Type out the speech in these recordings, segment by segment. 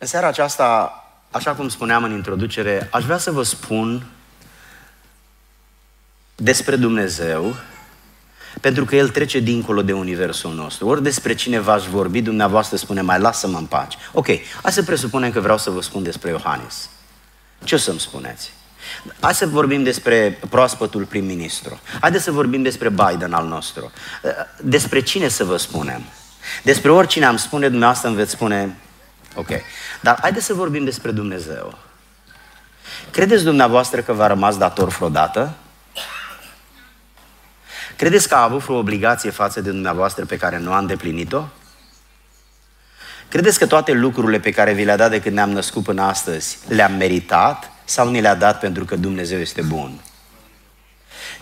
În seara aceasta, așa cum spuneam în introducere, aș vrea să vă spun despre Dumnezeu, pentru că El trece dincolo de universul nostru. Ori despre cineva aș vorbi, dumneavoastră spune, mai lasă-mă în pace. Ok, hai să presupunem că vreau să vă spun despre Iohannis. Ce o să-mi spuneți? Hai să vorbim despre proaspătul prim-ministru. Haideți să vorbim despre Biden al nostru. Despre cine să vă spunem? Despre oricine am spune, dumneavoastră îmi veți spune, ok. Dar haideți să vorbim despre Dumnezeu. Credeți dumneavoastră că v-a rămas dator vreodată? Credeți că a avut vreo obligație față de dumneavoastră pe care nu a îndeplinit-o? Credeți că toate lucrurile pe care vi le-a dat de când ne-am născut până astăzi le-am meritat sau ni le-a dat pentru că Dumnezeu este bun?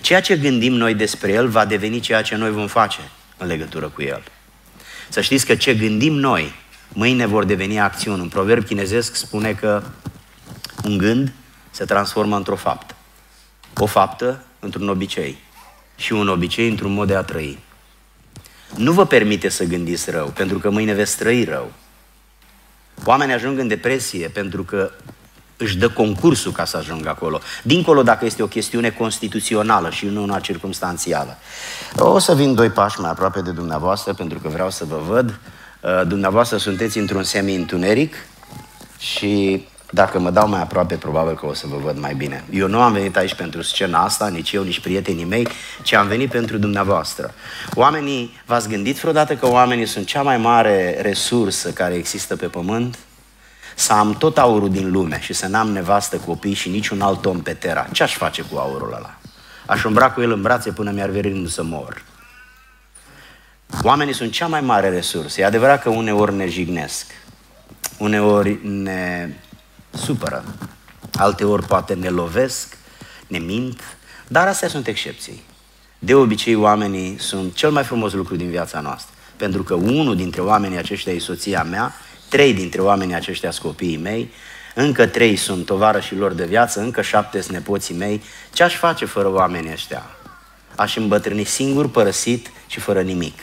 Ceea ce gândim noi despre El va deveni ceea ce noi vom face în legătură cu El. Să știți că ce gândim noi, mâine vor deveni acțiuni. Un proverb chinezesc spune că un gând se transformă într-o faptă. O faptă într-un obicei și un obicei într-un mod de a trăi. Nu vă permite să gândiți rău, pentru că mâine veți trăi rău. Oamenii ajung în depresie pentru că își dă concursul ca să ajungă acolo. Dincolo dacă este o chestiune constituțională și nu una circumstanțială. O să vin doi pași mai aproape de dumneavoastră pentru că vreau să vă văd. Uh, dumneavoastră sunteți într-un semi-întuneric și dacă mă dau mai aproape, probabil că o să vă văd mai bine. Eu nu am venit aici pentru scena asta, nici eu, nici prietenii mei, ci am venit pentru dumneavoastră. Oamenii, v-ați gândit vreodată că oamenii sunt cea mai mare resursă care există pe pământ? Să am tot aurul din lume și să n-am nevastă, copii și niciun alt om pe tera. Ce aș face cu aurul ăla? Aș umbra cu el în brațe până mi-ar veni să mor. Oamenii sunt cea mai mare resursă. E adevărat că uneori ne jignesc. Uneori ne supără. Alte ori poate ne lovesc, ne mint, dar astea sunt excepții. De obicei, oamenii sunt cel mai frumos lucru din viața noastră. Pentru că unul dintre oamenii aceștia e soția mea, trei dintre oamenii aceștia sunt copiii mei, încă trei sunt tovarășii lor de viață, încă șapte sunt nepoții mei. Ce aș face fără oamenii ăștia? Aș îmbătrâni singur, părăsit și fără nimic.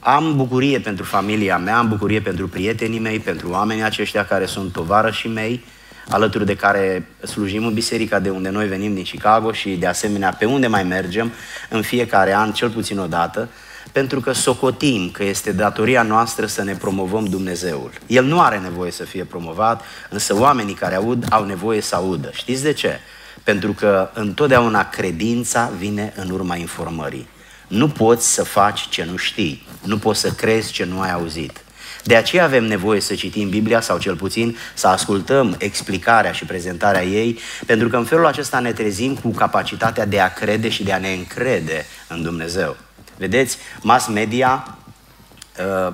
Am bucurie pentru familia mea, am bucurie pentru prietenii mei, pentru oamenii aceștia care sunt tovarășii mei, alături de care slujim în biserica de unde noi venim din Chicago și de asemenea pe unde mai mergem în fiecare an, cel puțin o dată, pentru că socotim că este datoria noastră să ne promovăm Dumnezeul. El nu are nevoie să fie promovat, însă oamenii care aud au nevoie să audă. Știți de ce? Pentru că întotdeauna credința vine în urma informării. Nu poți să faci ce nu știi, nu poți să crezi ce nu ai auzit. De aceea avem nevoie să citim Biblia sau cel puțin să ascultăm explicarea și prezentarea ei, pentru că în felul acesta ne trezim cu capacitatea de a crede și de a ne încrede în Dumnezeu. Vedeți, mass media uh,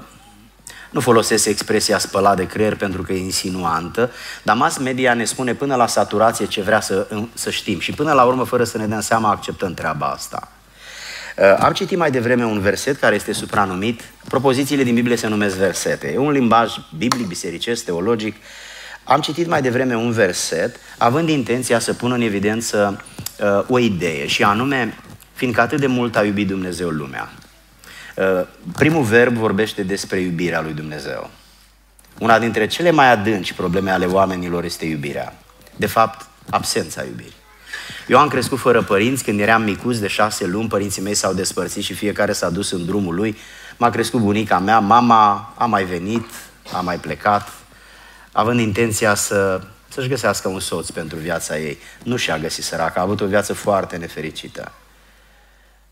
nu folosesc expresia spăla de creier pentru că e insinuantă, dar mass media ne spune până la saturație ce vrea să, să știm și până la urmă, fără să ne dăm seama, acceptăm treaba asta. Uh, am citit mai devreme un verset care este supranumit, propozițiile din Biblie se numesc versete. E un limbaj biblic, bisericesc, teologic. Am citit mai devreme un verset, având intenția să pun în evidență uh, o idee, și anume, fiindcă atât de mult a iubit Dumnezeu lumea. Uh, primul verb vorbește despre iubirea lui Dumnezeu. Una dintre cele mai adânci probleme ale oamenilor este iubirea. De fapt, absența iubirii. Eu am crescut fără părinți, când eram micuț de șase luni, părinții mei s-au despărțit și fiecare s-a dus în drumul lui. M-a crescut bunica mea, mama a mai venit, a mai plecat, având intenția să, să-și găsească un soț pentru viața ei. Nu și-a găsit săracă, a avut o viață foarte nefericită.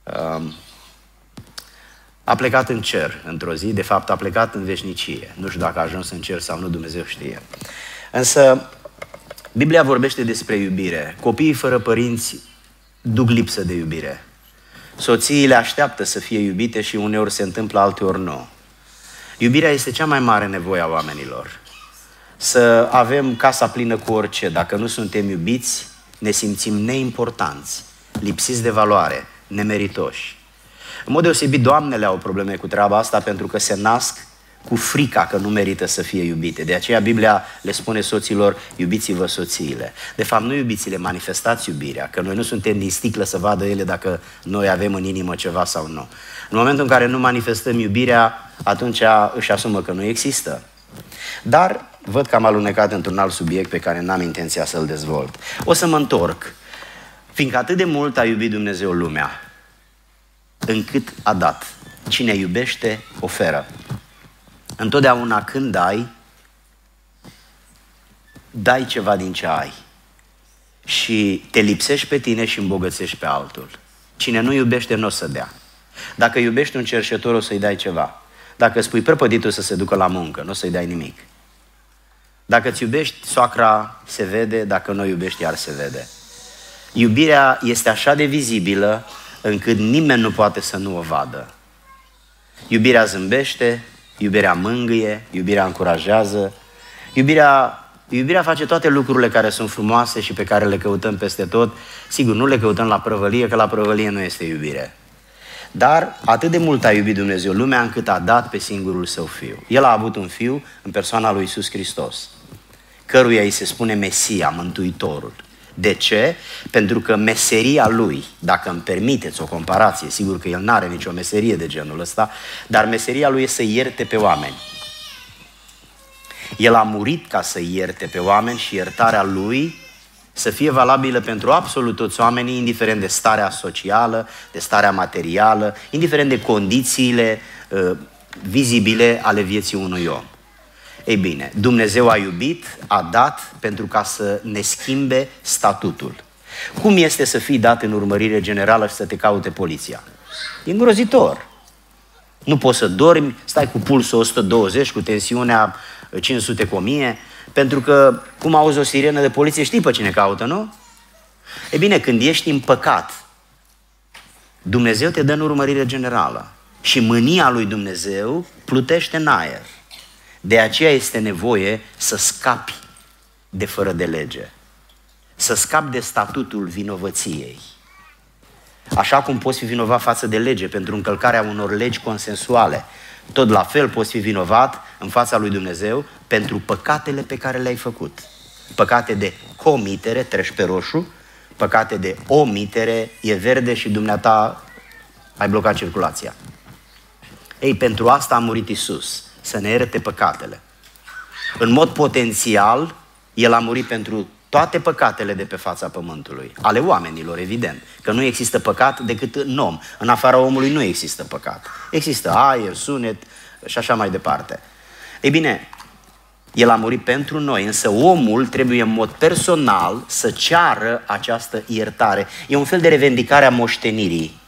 Um, a plecat în cer într-o zi, de fapt a plecat în veșnicie. Nu știu dacă a ajuns în cer sau nu, Dumnezeu știe. Însă Biblia vorbește despre iubire. Copiii fără părinți duc lipsă de iubire. Soțiile așteaptă să fie iubite și uneori se întâmplă, alteori nu. Iubirea este cea mai mare nevoie a oamenilor. Să avem casa plină cu orice. Dacă nu suntem iubiți, ne simțim neimportanți, lipsiți de valoare, nemeritoși. În mod deosebit, doamnele au probleme cu treaba asta pentru că se nasc cu frica că nu merită să fie iubite. De aceea Biblia le spune soților, iubiți-vă soțiile. De fapt, nu iubiți-le, manifestați iubirea, că noi nu suntem din sticlă să vadă ele dacă noi avem în inimă ceva sau nu. În momentul în care nu manifestăm iubirea, atunci își asumă că nu există. Dar văd că am alunecat într-un alt subiect pe care n-am intenția să-l dezvolt. O să mă întorc, fiindcă atât de mult a iubit Dumnezeu lumea, încât a dat. Cine iubește, oferă. Întotdeauna când dai, dai ceva din ce ai. Și te lipsești pe tine și îmbogățești pe altul. Cine nu iubește, nu o să dea. Dacă iubești un cerșetor, o să-i dai ceva. Dacă spui prăpăditul să se ducă la muncă, nu o să-i dai nimic. Dacă îți iubești, soacra se vede, dacă nu iubești, iar se vede. Iubirea este așa de vizibilă încât nimeni nu poate să nu o vadă. Iubirea zâmbește, iubirea mângâie, iubirea încurajează, iubirea, iubirea face toate lucrurile care sunt frumoase și pe care le căutăm peste tot. Sigur, nu le căutăm la prăvălie, că la prăvălie nu este iubire. Dar atât de mult a iubit Dumnezeu lumea încât a dat pe singurul său fiu. El a avut un fiu în persoana lui Isus Hristos, căruia îi se spune Mesia, Mântuitorul. De ce? Pentru că meseria lui, dacă îmi permiteți o comparație, sigur că el nu are nicio meserie de genul ăsta, dar meseria lui e să ierte pe oameni. El a murit ca să ierte pe oameni și iertarea lui să fie valabilă pentru absolut toți oamenii, indiferent de starea socială, de starea materială, indiferent de condițiile uh, vizibile ale vieții unui om. Ei bine, Dumnezeu a iubit, a dat pentru ca să ne schimbe statutul. Cum este să fii dat în urmărire generală și să te caute poliția? E îngrozitor. Nu poți să dormi, stai cu pulsul 120, cu tensiunea 500 cu 1000, pentru că, cum auzi o sirenă de poliție, știi pe cine caută, nu? E bine, când ești în păcat, Dumnezeu te dă în urmărire generală și mânia lui Dumnezeu plutește în aer. De aceea este nevoie să scapi de fără de lege, să scapi de statutul vinovăției. Așa cum poți fi vinovat față de lege pentru încălcarea unor legi consensuale, tot la fel poți fi vinovat în fața lui Dumnezeu pentru păcatele pe care le-ai făcut. Păcate de comitere, treci pe roșu, păcate de omitere, e verde și dumneata ai blocat circulația. Ei, pentru asta a murit Isus să ne ierte păcatele. În mod potențial, El a murit pentru toate păcatele de pe fața pământului, ale oamenilor, evident, că nu există păcat decât în om. În afara omului nu există păcat. Există aer, sunet și așa mai departe. Ei bine, el a murit pentru noi, însă omul trebuie în mod personal să ceară această iertare. E un fel de revendicare a moștenirii.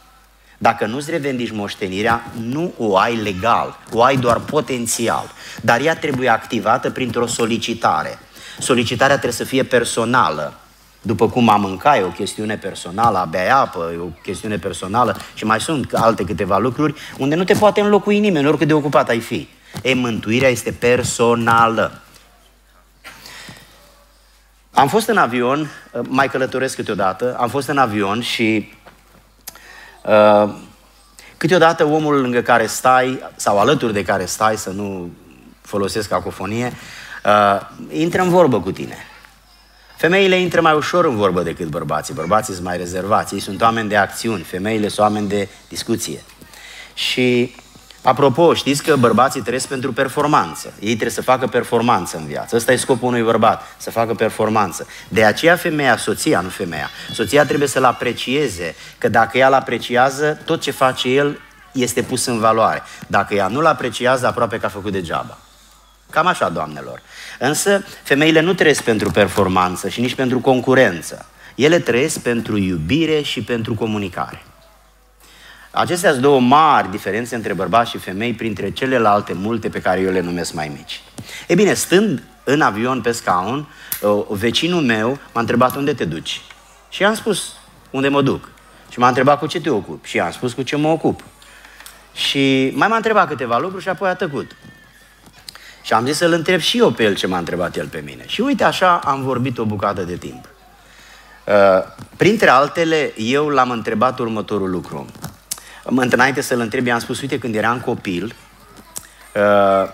Dacă nu-ți revendici moștenirea, nu o ai legal, o ai doar potențial. Dar ea trebuie activată printr-o solicitare. Solicitarea trebuie să fie personală. După cum a mânca e o chestiune personală, a bea apă e o chestiune personală și mai sunt alte câteva lucruri unde nu te poate înlocui nimeni, oricât de ocupat ai fi. E, mântuirea este personală. Am fost în avion, mai călătoresc câteodată, am fost în avion și Uh, câteodată omul lângă care stai sau alături de care stai, să nu folosesc cacofonie, uh, intră în vorbă cu tine. Femeile intră mai ușor în vorbă decât bărbații. Bărbații sunt mai rezervați. Ei sunt oameni de acțiuni. Femeile sunt oameni de discuție. Și Apropo, știți că bărbații trăiesc pentru performanță. Ei trebuie să facă performanță în viață. Ăsta e scopul unui bărbat, să facă performanță. De aceea femeia, soția, nu femeia, soția trebuie să-l aprecieze, că dacă ea îl apreciază, tot ce face el este pus în valoare. Dacă ea nu-l apreciază, aproape că a făcut degeaba. Cam așa, doamnelor. Însă, femeile nu trăiesc pentru performanță și nici pentru concurență. Ele trăiesc pentru iubire și pentru comunicare. Acestea sunt două mari diferențe între bărbați și femei printre celelalte multe pe care eu le numesc mai mici. E bine, stând în avion pe scaun, vecinul meu m-a întrebat unde te duci. Și am spus unde mă duc. Și m-a întrebat cu ce te ocup. Și am spus cu ce mă ocup. Și mai m-a întrebat câteva lucruri și apoi a tăcut. Și am zis să-l întreb și eu pe el ce m-a întrebat el pe mine. Și uite așa am vorbit o bucată de timp. Uh, printre altele, eu l-am întrebat următorul lucru. Înainte să-l întreb, i-am spus, uite, când eram copil, uh,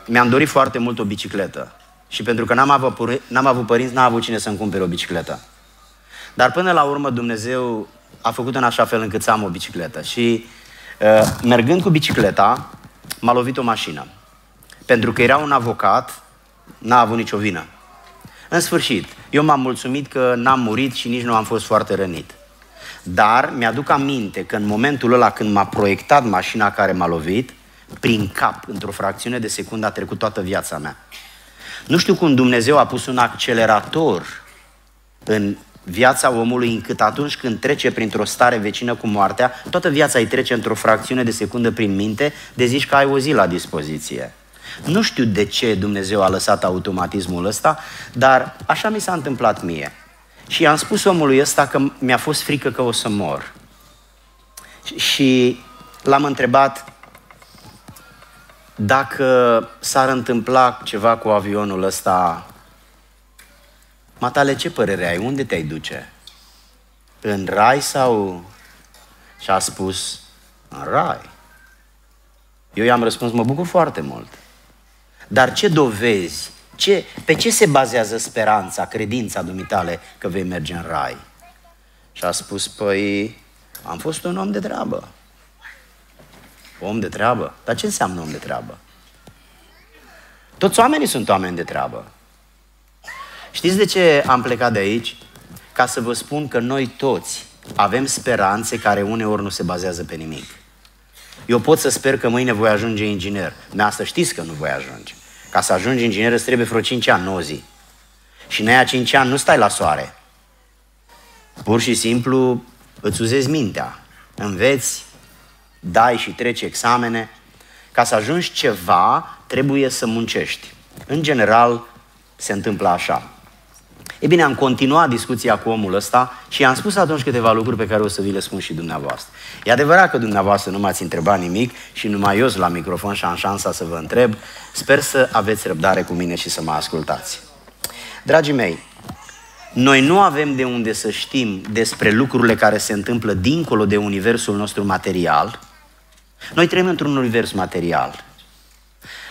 mi-am dorit foarte mult o bicicletă. Și pentru că n-am avut, n-am avut părinți, n-am avut cine să-mi cumpere o bicicletă. Dar până la urmă Dumnezeu a făcut în așa fel încât să am o bicicletă. Și uh, mergând cu bicicleta, m-a lovit o mașină. Pentru că era un avocat n-a avut nicio vină. În sfârșit, eu m-am mulțumit că n-am murit și nici nu am fost foarte rănit. Dar mi-aduc aminte că în momentul ăla când m-a proiectat mașina care m-a lovit, prin cap, într-o fracțiune de secundă, a trecut toată viața mea. Nu știu cum Dumnezeu a pus un accelerator în viața omului încât atunci când trece printr-o stare vecină cu moartea, toată viața îi trece într-o fracțiune de secundă prin minte, de zici că ai o zi la dispoziție. Nu știu de ce Dumnezeu a lăsat automatismul ăsta, dar așa mi s-a întâmplat mie. Și i-am spus omului ăsta că mi-a fost frică că o să mor. Și l-am întrebat dacă s-ar întâmpla ceva cu avionul ăsta, Matale, ce părere ai? Unde te-ai duce? În rai sau... Și a spus, în rai. Eu i-am răspuns, mă bucur foarte mult. Dar ce dovezi, ce, pe ce se bazează speranța, credința dumitale că vei merge în rai? Și a spus, păi, am fost un om de treabă. Om de treabă? Dar ce înseamnă om de treabă? Toți oamenii sunt oameni de treabă. Știți de ce am plecat de aici? Ca să vă spun că noi toți avem speranțe care uneori nu se bazează pe nimic. Eu pot să sper că mâine voi ajunge inginer. Dar să știți că nu voi ajunge. Ca să ajungi inginer îți trebuie vreo 5 ani, 9 zi. Și în aia 5 ani nu stai la soare. Pur și simplu îți uzezi mintea. Înveți, dai și treci examene. Ca să ajungi ceva, trebuie să muncești. În general, se întâmplă așa. E bine, am continuat discuția cu omul ăsta și i-am spus atunci câteva lucruri pe care o să vi le spun și dumneavoastră. E adevărat că dumneavoastră nu m-ați întrebat nimic și numai eu la microfon și am șansa să vă întreb. Sper să aveți răbdare cu mine și să mă ascultați. Dragii mei, noi nu avem de unde să știm despre lucrurile care se întâmplă dincolo de universul nostru material. Noi trăim într-un univers material.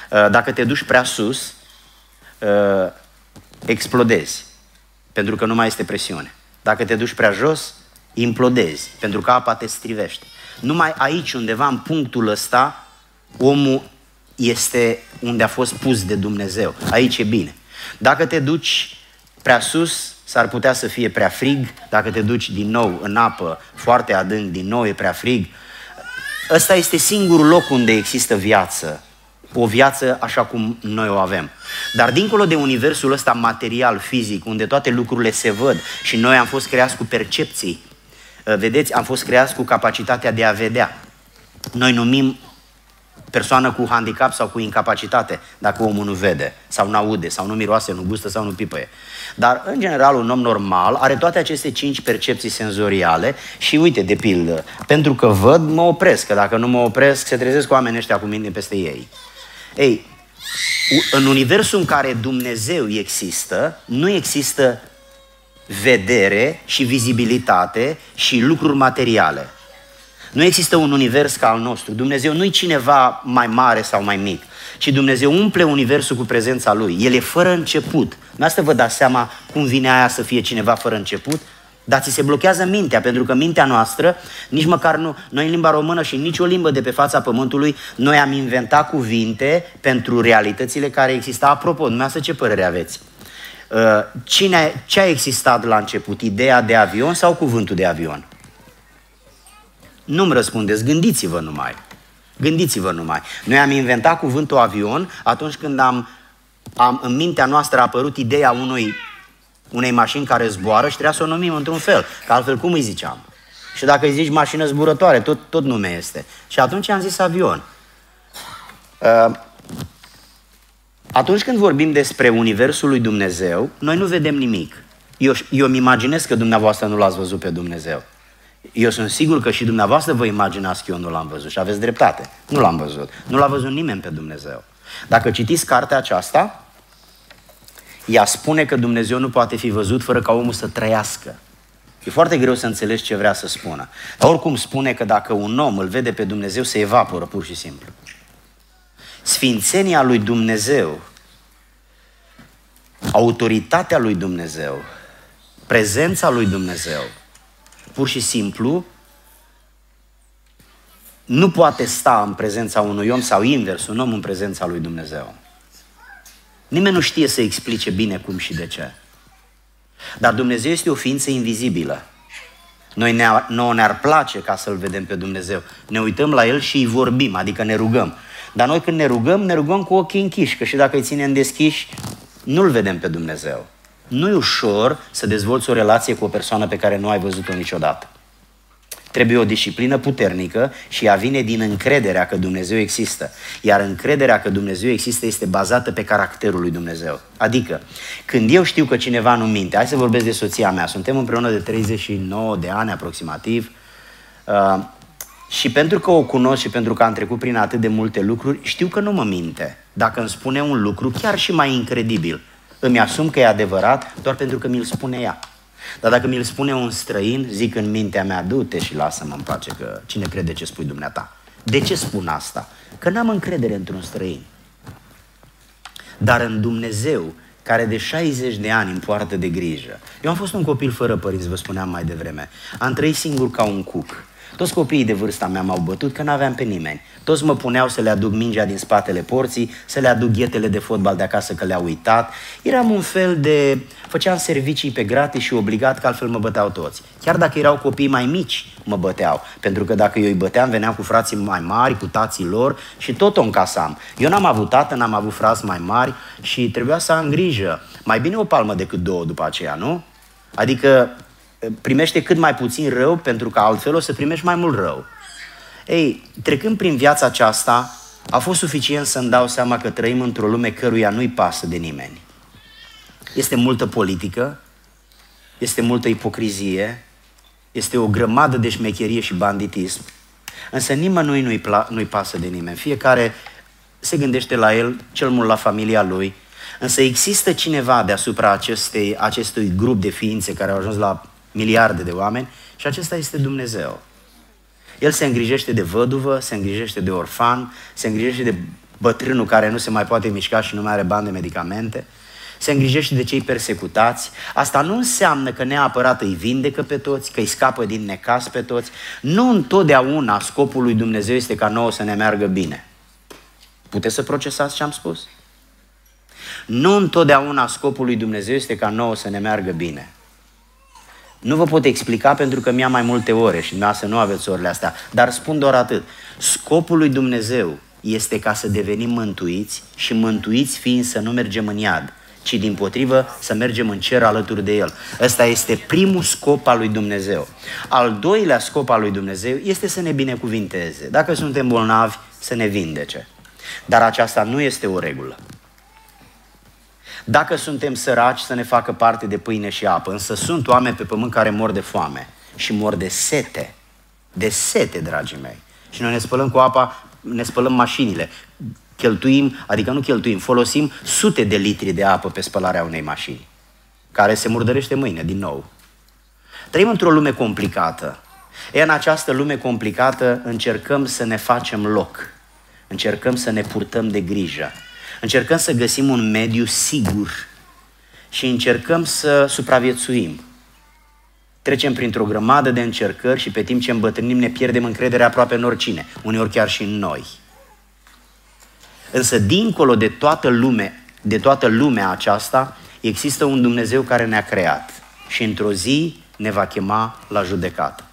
Dacă te duci prea sus, explodezi pentru că nu mai este presiune. Dacă te duci prea jos, implodezi, pentru că apa te strivește. Numai aici, undeva în punctul ăsta, omul este unde a fost pus de Dumnezeu. Aici e bine. Dacă te duci prea sus, s-ar putea să fie prea frig. Dacă te duci din nou în apă foarte adânc, din nou e prea frig. Ăsta este singurul loc unde există viață o viață așa cum noi o avem. Dar dincolo de universul ăsta material, fizic, unde toate lucrurile se văd și noi am fost creați cu percepții, uh, vedeți, am fost creați cu capacitatea de a vedea. Noi numim persoană cu handicap sau cu incapacitate, dacă omul nu vede, sau nu aude, sau nu miroase, nu gustă sau nu pipăie. Dar, în general, un om normal are toate aceste cinci percepții senzoriale și, uite, de pildă, pentru că văd, mă opresc, că dacă nu mă opresc, se trezesc oamenii ăștia cu mine peste ei. Ei, în universul în care Dumnezeu există, nu există vedere și vizibilitate și lucruri materiale. Nu există un univers ca al nostru. Dumnezeu nu e cineva mai mare sau mai mic, ci Dumnezeu umple universul cu prezența Lui. El e fără început. Nu asta vă dați seama cum vine aia să fie cineva fără început? Dar ți se blochează mintea, pentru că mintea noastră, nici măcar nu, noi în limba română și în nicio limbă de pe fața pământului, noi am inventat cuvinte pentru realitățile care existau. Apropo, dumneavoastră ce părere aveți? Uh, cine, ce a existat la început? Ideea de avion sau cuvântul de avion? Nu-mi răspundeți, gândiți-vă numai. Gândiți-vă numai. Noi am inventat cuvântul avion atunci când am, am în mintea noastră a apărut ideea unui unei mașini care zboară și trebuia să o numim într-un fel, că altfel cum îi ziceam? Și dacă îi zici mașină zburătoare, tot, tot nume este. Și atunci am zis avion. Uh, atunci când vorbim despre Universul lui Dumnezeu, noi nu vedem nimic. Eu, eu îmi imaginez că dumneavoastră nu l-ați văzut pe Dumnezeu. Eu sunt sigur că și dumneavoastră vă imaginați că eu nu l-am văzut și aveți dreptate. Nu l-am văzut. Nu l-a văzut nimeni pe Dumnezeu. Dacă citiți cartea aceasta, ea spune că Dumnezeu nu poate fi văzut fără ca omul să trăiască. E foarte greu să înțelegi ce vrea să spună. Dar oricum spune că dacă un om îl vede pe Dumnezeu, se evaporă pur și simplu. Sfințenia lui Dumnezeu, autoritatea lui Dumnezeu, prezența lui Dumnezeu, pur și simplu, nu poate sta în prezența unui om sau invers, un om în prezența lui Dumnezeu. Nimeni nu știe să explice bine cum și de ce. Dar Dumnezeu este o ființă invizibilă. Noi ne nouă ne-ar place ca să-L vedem pe Dumnezeu. Ne uităm la El și îi vorbim, adică ne rugăm. Dar noi când ne rugăm, ne rugăm cu ochii închiși, că și dacă îi ținem deschiși, nu-L vedem pe Dumnezeu. Nu e ușor să dezvolți o relație cu o persoană pe care nu ai văzut-o niciodată. Trebuie o disciplină puternică și ea vine din încrederea că Dumnezeu există. Iar încrederea că Dumnezeu există este bazată pe caracterul lui Dumnezeu. Adică, când eu știu că cineva nu minte, hai să vorbesc de soția mea, suntem împreună de 39 de ani aproximativ, uh, și pentru că o cunosc și pentru că am trecut prin atât de multe lucruri, știu că nu mă minte. Dacă îmi spune un lucru, chiar și mai incredibil, îmi asum că e adevărat doar pentru că mi-l spune ea. Dar dacă mi-l spune un străin, zic în mintea mea, du-te și lasă-mă în pace, că cine crede ce spui dumneata? De ce spun asta? Că n-am încredere într-un străin. Dar în Dumnezeu, care de 60 de ani îmi poartă de grijă. Eu am fost un copil fără părinți, vă spuneam mai devreme. Am trăit singur ca un cuc. Toți copiii de vârsta mea m-au bătut că n-aveam pe nimeni. Toți mă puneau să le aduc mingea din spatele porții, să le aduc ghetele de fotbal de acasă că le-au uitat. Eram un fel de... Făceam servicii pe gratis și obligat că altfel mă băteau toți. Chiar dacă erau copii mai mici, mă băteau. Pentru că dacă eu îi băteam, veneam cu frații mai mari, cu tații lor și tot o încasam. Eu n-am avut tată, n-am avut frați mai mari și trebuia să am grijă. Mai bine o palmă decât două după aceea, nu? Adică primește cât mai puțin rău, pentru că altfel o să primești mai mult rău. Ei, trecând prin viața aceasta, a fost suficient să-mi dau seama că trăim într-o lume căruia nu-i pasă de nimeni. Este multă politică, este multă ipocrizie, este o grămadă de șmecherie și banditism, însă nimănui nu-i, pla- nu-i pasă de nimeni. Fiecare se gândește la el, cel mult la familia lui, însă există cineva deasupra acestei, acestui grup de ființe care au ajuns la miliarde de oameni și acesta este Dumnezeu. El se îngrijește de văduvă, se îngrijește de orfan, se îngrijește de bătrânul care nu se mai poate mișca și nu mai are bani de medicamente, se îngrijește de cei persecutați. Asta nu înseamnă că neapărat îi vindecă pe toți, că îi scapă din necas pe toți. Nu întotdeauna scopul lui Dumnezeu este ca nouă să ne meargă bine. Puteți să procesați ce am spus? Nu întotdeauna scopul lui Dumnezeu este ca nouă să ne meargă bine. Nu vă pot explica pentru că mi-a mai multe ore și să nu aveți orele astea, dar spun doar atât. Scopul lui Dumnezeu este ca să devenim mântuiți și mântuiți fiind să nu mergem în iad, ci din potrivă să mergem în cer alături de El. Ăsta este primul scop al lui Dumnezeu. Al doilea scop al lui Dumnezeu este să ne binecuvinteze. Dacă suntem bolnavi, să ne vindece. Dar aceasta nu este o regulă. Dacă suntem săraci, să ne facă parte de pâine și apă. Însă sunt oameni pe pământ care mor de foame și mor de sete. De sete, dragii mei. Și noi ne spălăm cu apa, ne spălăm mașinile. Cheltuim, adică nu cheltuim, folosim sute de litri de apă pe spălarea unei mașini, care se murdărește mâine din nou. Trăim într-o lume complicată. E în această lume complicată încercăm să ne facem loc. Încercăm să ne purtăm de grijă. Încercăm să găsim un mediu sigur și încercăm să supraviețuim. Trecem printr-o grămadă de încercări și pe timp ce îmbătrânim ne pierdem încrederea aproape în oricine, uneori chiar și în noi. Însă dincolo de toată lume, de toată lumea aceasta, există un Dumnezeu care ne-a creat și într-o zi ne va chema la judecată.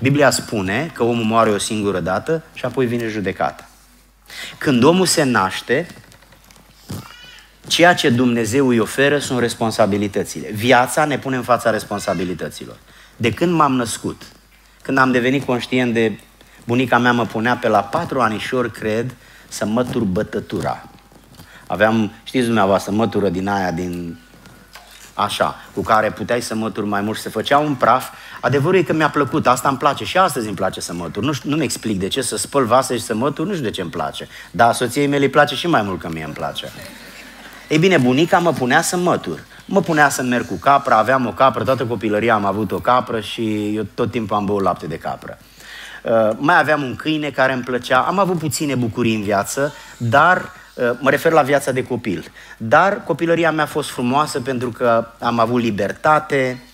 Biblia spune că omul moare o singură dată și apoi vine judecata. Când omul se naște, Ceea ce Dumnezeu îi oferă sunt responsabilitățile. Viața ne pune în fața responsabilităților. De când m-am născut, când am devenit conștient de bunica mea mă punea pe la patru anișori, cred, să mătur bătătura. Aveam, știți dumneavoastră, mătură din aia, din așa, cu care puteai să mături mai mult și se făcea un praf. Adevărul e că mi-a plăcut, asta îmi place și astăzi îmi place să mătur. Nu, nu-mi explic de ce să spăl vase și să mătur, nu știu de ce îmi place. Dar soției mele îi place și mai mult că mie îmi place. Ei bine, bunica mă punea să mătur. Mă punea să merg cu capra, aveam o capră, toată copilăria am avut o capră și eu tot timpul am băut lapte de capră. Uh, mai aveam un câine care îmi plăcea, am avut puține bucurii în viață, dar uh, mă refer la viața de copil. Dar copilăria mea a fost frumoasă pentru că am avut libertate, Uh,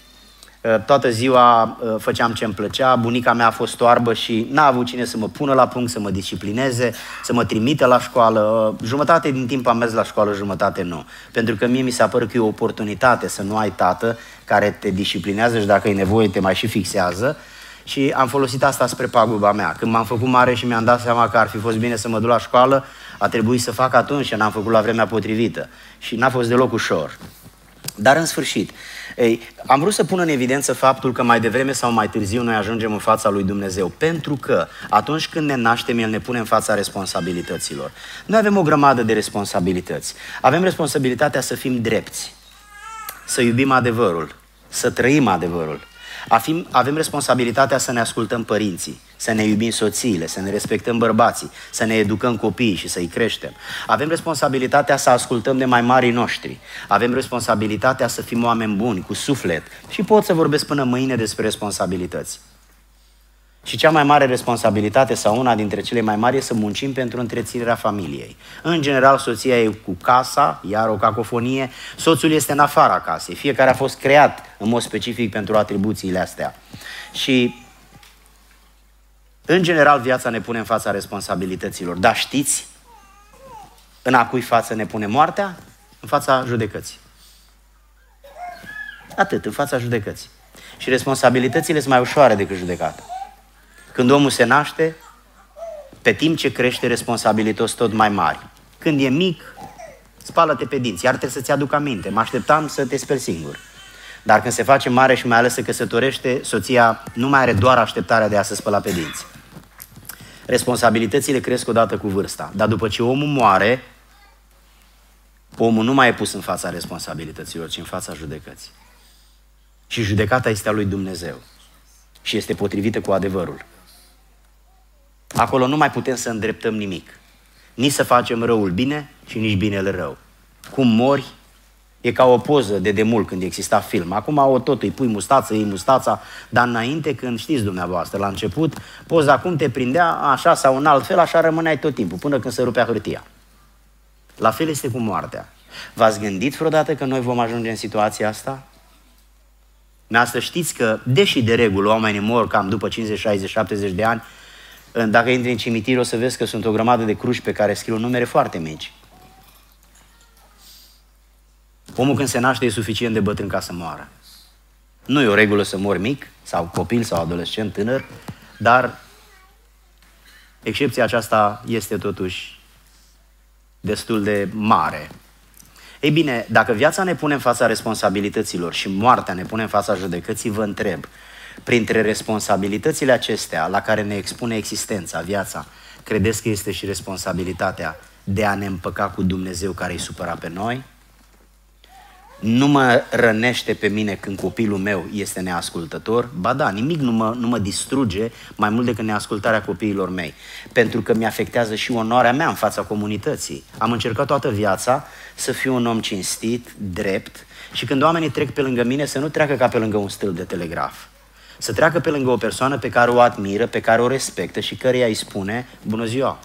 toată ziua uh, făceam ce îmi plăcea, bunica mea a fost oarbă și n-a avut cine să mă pună la punct, să mă disciplineze, să mă trimite la școală. Uh, jumătate din timp am mers la școală, jumătate nu. Pentru că mie mi s-a părut că e o oportunitate să nu ai tată care te disciplinează și dacă e nevoie te mai și fixează. Și am folosit asta spre paguba mea. Când m-am făcut mare și mi-am dat seama că ar fi fost bine să mă duc la școală, a trebuit să fac atunci și n-am făcut la vremea potrivită. Și n-a fost deloc ușor. Dar în sfârșit, ei, am vrut să pun în evidență faptul că mai devreme sau mai târziu noi ajungem în fața lui Dumnezeu. Pentru că atunci când ne naștem, El ne pune în fața responsabilităților. Noi avem o grămadă de responsabilități. Avem responsabilitatea să fim drepți, să iubim adevărul, să trăim adevărul. Avem responsabilitatea să ne ascultăm părinții, să ne iubim soțiile, să ne respectăm bărbații, să ne educăm copiii și să-i creștem. Avem responsabilitatea să ascultăm de mai marii noștri. Avem responsabilitatea să fim oameni buni, cu suflet. Și pot să vorbesc până mâine despre responsabilități. Și cea mai mare responsabilitate sau una dintre cele mai mari e să muncim pentru întreținerea familiei. În general, soția e cu casa, iar o cacofonie, soțul este în afara casei. Fiecare a fost creat în mod specific pentru atribuțiile astea. Și în general, viața ne pune în fața responsabilităților. Dar știți în a cui față ne pune moartea? În fața judecății. Atât, în fața judecății. Și responsabilitățile sunt mai ușoare decât judecata. Când omul se naște, pe timp ce crește, responsabilități tot mai mari. Când e mic, spală-te pe dinți, iar trebuie să-ți aduc aminte, mă așteptam să te speli singur. Dar când se face mare și mai ales se căsătorește, soția nu mai are doar așteptarea de a se spăla pe dinți. Responsabilitățile cresc odată cu vârsta, dar după ce omul moare, omul nu mai e pus în fața responsabilităților, ci în fața judecății. Și judecata este a lui Dumnezeu și este potrivită cu adevărul. Acolo nu mai putem să îndreptăm nimic. Nici să facem răul bine și nici binele rău. Cum mori, e ca o poză de demult când exista film. Acum o tot îi pui mustață, îi mustața, dar înainte când știți dumneavoastră, la început, poza cum te prindea așa sau în alt fel, așa rămâneai tot timpul, până când se rupea hârtia. La fel este cu moartea. V-ați gândit vreodată că noi vom ajunge în situația asta? Asta știți că, deși de regulă oamenii mor cam după 50, 60, 70 de ani, dacă intri în cimitir o să vezi că sunt o grămadă de cruci pe care scriu numere foarte mici. Omul când se naște e suficient de bătrân ca să moară. Nu e o regulă să mori mic, sau copil, sau adolescent, tânăr, dar excepția aceasta este totuși destul de mare. Ei bine, dacă viața ne pune în fața responsabilităților și moartea ne pune în fața judecății, vă întreb, printre responsabilitățile acestea la care ne expune existența, viața, credeți că este și responsabilitatea de a ne împăca cu Dumnezeu care îi supăra pe noi? nu mă rănește pe mine când copilul meu este neascultător, ba da, nimic nu mă, nu mă distruge mai mult decât neascultarea copiilor mei, pentru că mi-afectează și onoarea mea în fața comunității. Am încercat toată viața să fiu un om cinstit, drept și când oamenii trec pe lângă mine să nu treacă ca pe lângă un stâlp de telegraf. Să treacă pe lângă o persoană pe care o admiră, pe care o respectă și căreia îi spune bună ziua.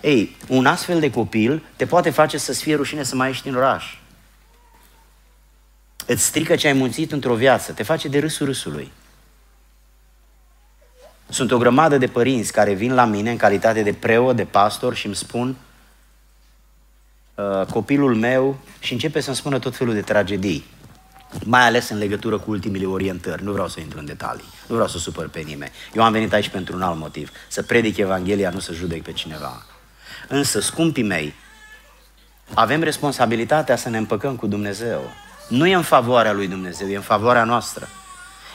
Ei, un astfel de copil te poate face să-ți fie rușine să mai ești în oraș îți strică ce ai munțit într-o viață, te face de râsul râsului. Sunt o grămadă de părinți care vin la mine în calitate de preot, de pastor și îmi spun uh, copilul meu și începe să-mi spună tot felul de tragedii, mai ales în legătură cu ultimile orientări. Nu vreau să intru în detalii, nu vreau să supăr pe nimeni. Eu am venit aici pentru un alt motiv, să predic Evanghelia, nu să judec pe cineva. Însă, scumpii mei, avem responsabilitatea să ne împăcăm cu Dumnezeu. Nu e în favoarea lui Dumnezeu, e în favoarea noastră.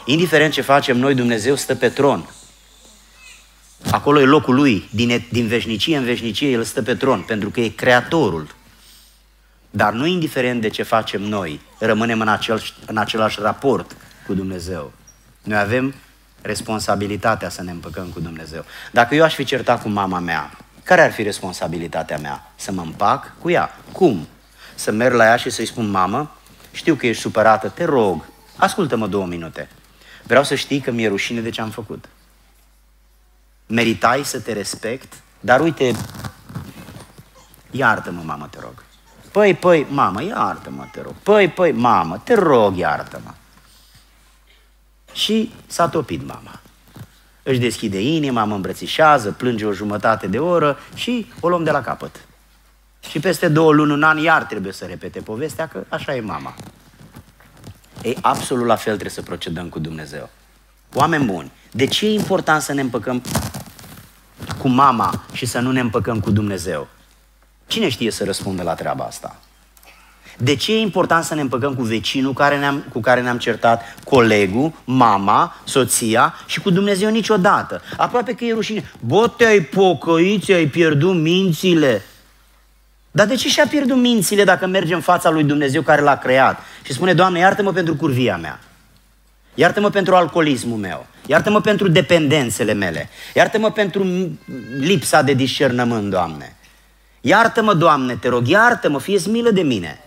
Indiferent ce facem noi, Dumnezeu stă pe tron. Acolo e locul lui, din, din veșnicie în veșnicie, el stă pe tron, pentru că e creatorul. Dar nu indiferent de ce facem noi, rămânem în, acel, în același raport cu Dumnezeu. Noi avem responsabilitatea să ne împăcăm cu Dumnezeu. Dacă eu aș fi certat cu mama mea, care ar fi responsabilitatea mea? Să mă împac cu ea. Cum? Să merg la ea și să-i spun, mamă, știu că ești supărată, te rog, ascultă-mă două minute. Vreau să știi că mi-e rușine de ce am făcut. Meritai să te respect, dar uite, iartă-mă, mamă, te rog. Păi, păi, mamă, iartă-mă, te rog. Păi, păi, mamă, te rog, iartă-mă. Și s-a topit mama. Își deschide inima, mă îmbrățișează, plânge o jumătate de oră și o luăm de la capăt. Și peste două luni, un an, iar trebuie să repete povestea că așa e mama. Ei, absolut la fel trebuie să procedăm cu Dumnezeu. Oameni buni, de ce e important să ne împăcăm cu mama și să nu ne împăcăm cu Dumnezeu? Cine știe să răspundă la treaba asta? De ce e important să ne împăcăm cu vecinul care ne-am, cu care ne-am certat, colegul, mama, soția și cu Dumnezeu niciodată? Aproape că e rușine. Bă, te-ai pocăit, ți-ai pierdut mințile. Dar de ce și-a pierdut mințile dacă merge în fața lui Dumnezeu care l-a creat și spune, Doamne, iartă-mă pentru curvia mea, iartă-mă pentru alcoolismul meu, iartă-mă pentru dependențele mele, iartă-mă pentru lipsa de discernământ, Doamne. Iartă-mă, Doamne, te rog, iartă-mă, fie milă de mine.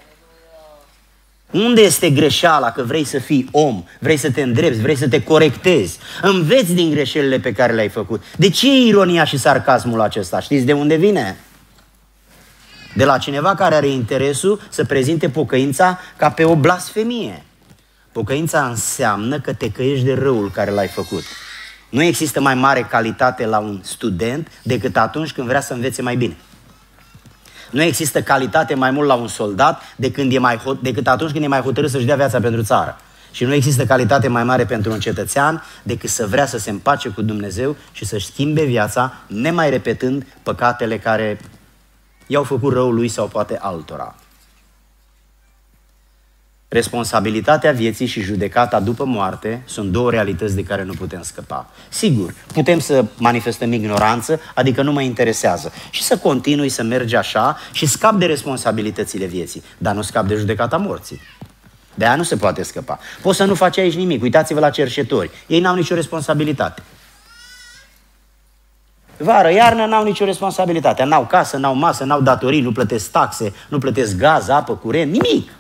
Unde este greșeala că vrei să fii om, vrei să te îndrepți, vrei să te corectezi? Înveți din greșelile pe care le-ai făcut. De ce e ironia și sarcasmul acesta? Știți de unde vine? De la cineva care are interesul să prezinte pocăința ca pe o blasfemie. Pocăința înseamnă că te căiești de răul care l-ai făcut. Nu există mai mare calitate la un student decât atunci când vrea să învețe mai bine. Nu există calitate mai mult la un soldat decât, e mai hot, decât atunci când e mai hotărât să-și dea viața pentru țară. Și nu există calitate mai mare pentru un cetățean decât să vrea să se împace cu Dumnezeu și să-și schimbe viața, nemai repetând păcatele care i-au făcut rău lui sau poate altora. Responsabilitatea vieții și judecata după moarte sunt două realități de care nu putem scăpa. Sigur, putem să manifestăm ignoranță, adică nu mă interesează, și să continui să mergi așa și scap de responsabilitățile vieții, dar nu scap de judecata morții. De aia nu se poate scăpa. Poți să nu faci aici nimic. Uitați-vă la cerșetori. Ei n-au nicio responsabilitate. Vară, iarnă n-au nicio responsabilitate. N-au casă, n-au masă, n-au datorii, nu plătesc taxe, nu plătesc gaz, apă, curent, nimic.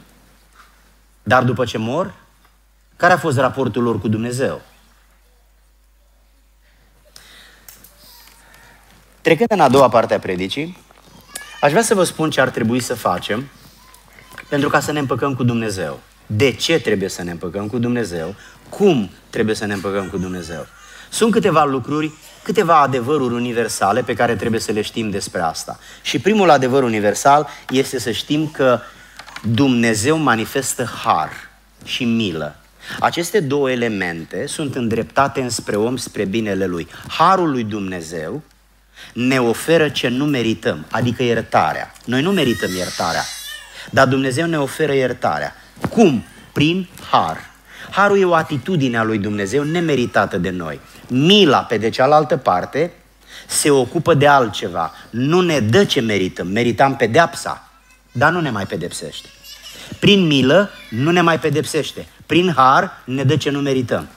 Dar după ce mor, care a fost raportul lor cu Dumnezeu? Trecând în a doua parte a predicii, aș vrea să vă spun ce ar trebui să facem pentru ca să ne împăcăm cu Dumnezeu. De ce trebuie să ne împăcăm cu Dumnezeu? Cum trebuie să ne împăcăm cu Dumnezeu? Sunt câteva lucruri, câteva adevăruri universale pe care trebuie să le știm despre asta. Și primul adevăr universal este să știm că Dumnezeu manifestă har și milă. Aceste două elemente sunt îndreptate înspre om, spre binele lui. Harul lui Dumnezeu ne oferă ce nu merităm, adică iertarea. Noi nu merităm iertarea, dar Dumnezeu ne oferă iertarea. Cum? Prin har. Harul e o atitudine a lui Dumnezeu nemeritată de noi. Mila, pe de cealaltă parte, se ocupă de altceva. Nu ne dă ce merităm, meritam pedeapsa dar nu ne mai pedepsește. Prin milă nu ne mai pedepsește. Prin har ne dă ce nu merităm.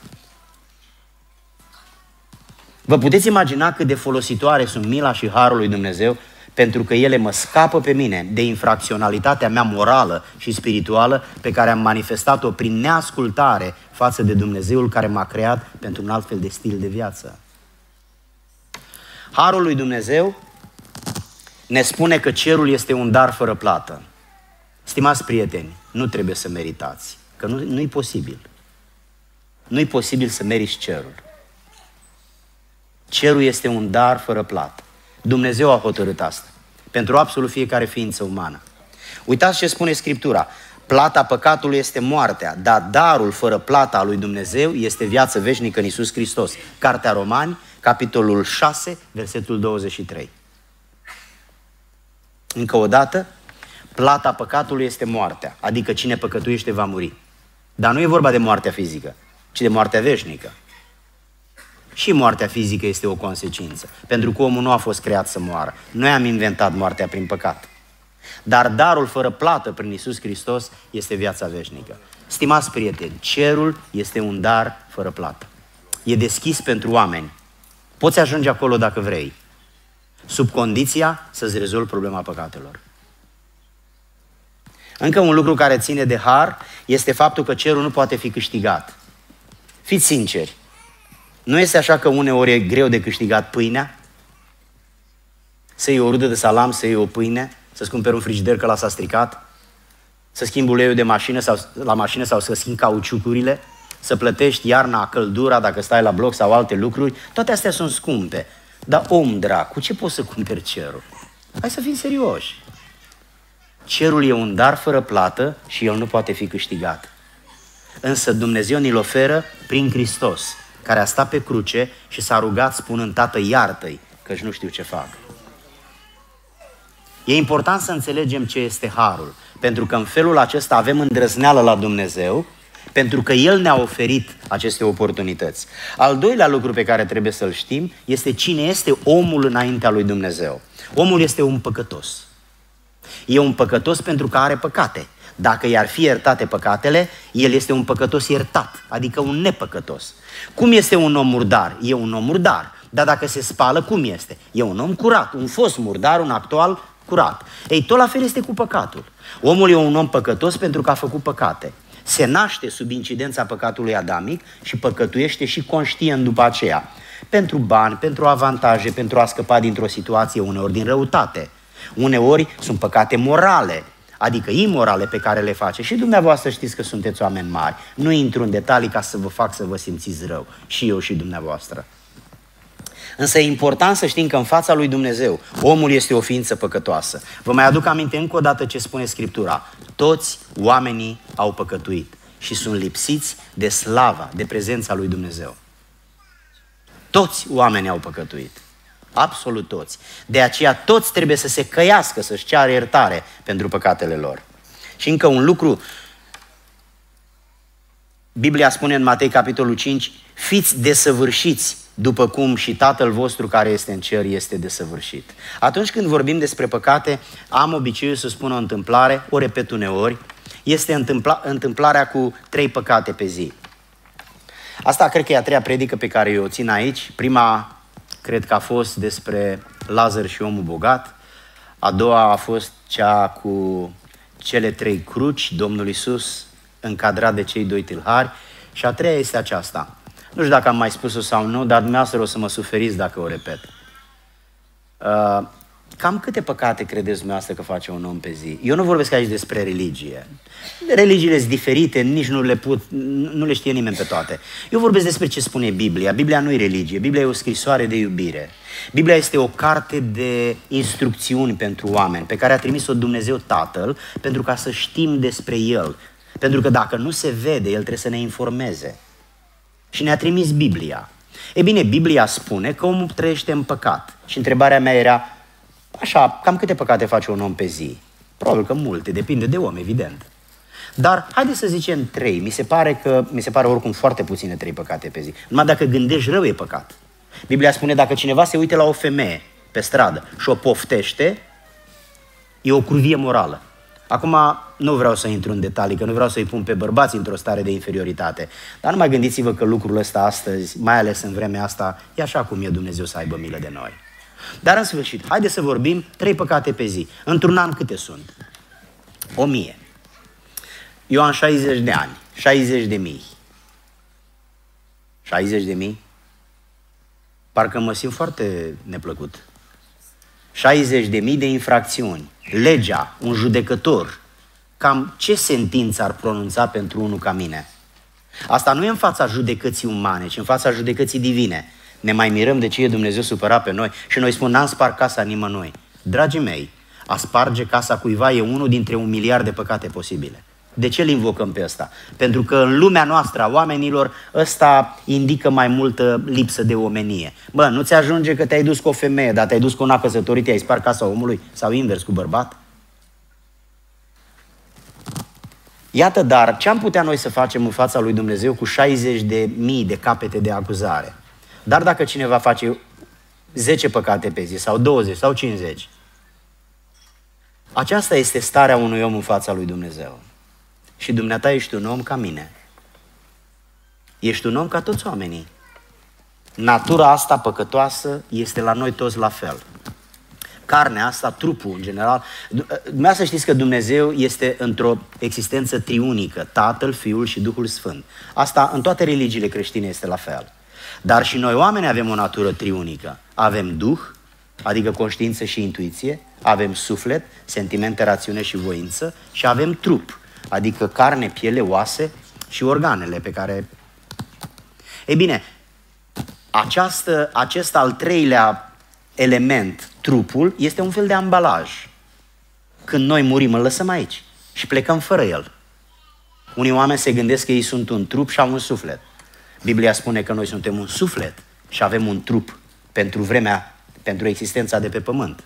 Vă puteți imagina cât de folositoare sunt mila și harul lui Dumnezeu pentru că ele mă scapă pe mine de infracționalitatea mea morală și spirituală pe care am manifestat-o prin neascultare față de Dumnezeul care m-a creat pentru un alt fel de stil de viață. Harul lui Dumnezeu ne spune că cerul este un dar fără plată. Stimați prieteni, nu trebuie să meritați, că nu, nu-i posibil. Nu-i posibil să meriți cerul. Cerul este un dar fără plată. Dumnezeu a hotărât asta. Pentru absolut fiecare ființă umană. Uitați ce spune Scriptura. Plata păcatului este moartea, dar darul fără plata a lui Dumnezeu este viață veșnică în Isus Hristos. Cartea Romani, capitolul 6, versetul 23. Încă o dată, plata păcatului este moartea, adică cine păcătuiește va muri. Dar nu e vorba de moartea fizică, ci de moartea veșnică. Și moartea fizică este o consecință, pentru că omul nu a fost creat să moară. Noi am inventat moartea prin păcat. Dar darul fără plată prin Isus Hristos este viața veșnică. Stimați prieteni, cerul este un dar fără plată. E deschis pentru oameni. Poți ajunge acolo dacă vrei sub condiția să-ți rezolvi problema păcatelor. Încă un lucru care ține de har este faptul că cerul nu poate fi câștigat. Fiți sinceri, nu este așa că uneori e greu de câștigat pâinea? Să iei o rudă de salam, să iei o pâine, să-ți cumperi un frigider că l s-a stricat, să schimbi uleiul de mașină sau, la mașină sau să schimbi cauciucurile, să plătești iarna căldura dacă stai la bloc sau alte lucruri, toate astea sunt scumpe. Dar om drag, cu ce poți să cumperi cerul? Hai să fim serioși. Cerul e un dar fără plată și el nu poate fi câștigat. Însă Dumnezeu ni-l oferă prin Hristos, care a stat pe cruce și s-a rugat spunând, Tată, iartă-i, căci nu știu ce fac. E important să înțelegem ce este harul, pentru că în felul acesta avem îndrăzneală la Dumnezeu, pentru că El ne-a oferit aceste oportunități. Al doilea lucru pe care trebuie să-l știm este cine este omul înaintea lui Dumnezeu. Omul este un păcătos. E un păcătos pentru că are păcate. Dacă i-ar fi iertate păcatele, el este un păcătos iertat, adică un nepăcătos. Cum este un om murdar? E un om murdar. Dar dacă se spală, cum este? E un om curat, un fost murdar, un actual curat. Ei, tot la fel este cu păcatul. Omul e un om păcătos pentru că a făcut păcate. Se naște sub incidența păcatului adamic și păcătuiește și conștient după aceea. Pentru bani, pentru avantaje, pentru a scăpa dintr-o situație uneori din răutate. Uneori sunt păcate morale, adică imorale pe care le face. Și dumneavoastră știți că sunteți oameni mari. Nu intru în detalii ca să vă fac să vă simțiți rău. Și eu și dumneavoastră. Însă e important să știm că în fața lui Dumnezeu omul este o ființă păcătoasă. Vă mai aduc aminte încă o dată ce spune Scriptura. Toți oamenii au păcătuit și sunt lipsiți de slava, de prezența lui Dumnezeu. Toți oamenii au păcătuit. Absolut toți. De aceea toți trebuie să se căiască, să-și ceară iertare pentru păcatele lor. Și încă un lucru, Biblia spune în Matei capitolul 5, fiți desăvârșiți după cum și Tatăl vostru care este în cer este desăvârșit. Atunci când vorbim despre păcate, am obiceiul să spun o întâmplare, o repet uneori, este întâmpla, întâmplarea cu trei păcate pe zi. Asta cred că e a treia predică pe care eu o țin aici. Prima cred că a fost despre Lazar și omul bogat. A doua a fost cea cu cele trei cruci, Domnul Isus încadrat de cei doi tâlhari. Și a treia este aceasta. Nu știu dacă am mai spus-o sau nu, dar dumneavoastră o să mă suferiți dacă o repet. Uh, Cam câte păcate credeți dumneavoastră că face un om pe zi? Eu nu vorbesc aici despre religie. Religiile sunt diferite, nici nu le, put, nu le știe nimeni pe toate. Eu vorbesc despre ce spune Biblia. Biblia nu e religie, Biblia e o scrisoare de iubire. Biblia este o carte de instrucțiuni pentru oameni pe care a trimis-o Dumnezeu Tatăl pentru ca să știm despre El. Pentru că dacă nu se vede, El trebuie să ne informeze. Și ne-a trimis Biblia. E bine, Biblia spune că omul trăiește în păcat. Și întrebarea mea era, Așa, cam câte păcate face un om pe zi? Probabil că multe, depinde de om, evident. Dar haideți să zicem trei. Mi se pare că mi se pare oricum foarte puține trei păcate pe zi. Numai dacă gândești rău e păcat. Biblia spune dacă cineva se uite la o femeie pe stradă și o poftește, e o curvie morală. Acum nu vreau să intru în detalii, că nu vreau să-i pun pe bărbați într-o stare de inferioritate. Dar nu mai gândiți-vă că lucrul ăsta astăzi, mai ales în vremea asta, e așa cum e Dumnezeu să aibă milă de noi. Dar în sfârșit, haideți să vorbim trei păcate pe zi. Într-un an câte sunt? O mie. Eu am 60 de ani, 60 de mii. 60 de mii? Parcă mă simt foarte neplăcut. 60 de mii de infracțiuni. Legea, un judecător, cam ce sentință ar pronunța pentru unul ca mine? Asta nu e în fața judecății umane, ci în fața judecății divine ne mai mirăm de ce e Dumnezeu supărat pe noi și noi spun, n-am spart casa nimănui. Dragii mei, a sparge casa cuiva e unul dintre un miliard de păcate posibile. De ce îl invocăm pe ăsta? Pentru că în lumea noastră a oamenilor ăsta indică mai multă lipsă de omenie. Bă, nu ți ajunge că te-ai dus cu o femeie, dar te-ai dus cu una căsătorită, ai spart casa omului sau invers cu bărbat? Iată, dar ce am putea noi să facem în fața lui Dumnezeu cu 60 de mii de capete de acuzare? Dar dacă cineva face 10 păcate pe zi, sau 20, sau 50, aceasta este starea unui om în fața lui Dumnezeu. Și dumneata ești un om ca mine. Ești un om ca toți oamenii. Natura asta păcătoasă este la noi toți la fel. Carnea asta, trupul în general. Dumneavoastră știți că Dumnezeu este într-o existență triunică, Tatăl, Fiul și Duhul Sfânt. Asta în toate religiile creștine este la fel. Dar și noi oameni avem o natură triunică. Avem duh, adică conștiință și intuiție, avem suflet, sentimente, rațiune și voință și avem trup, adică carne, piele, oase și organele pe care Ei bine, această, acest al treilea element, trupul, este un fel de ambalaj. Când noi murim, îl lăsăm aici și plecăm fără el. Unii oameni se gândesc că ei sunt un trup și au un suflet. Biblia spune că noi suntem un suflet și avem un trup pentru vremea, pentru existența de pe pământ.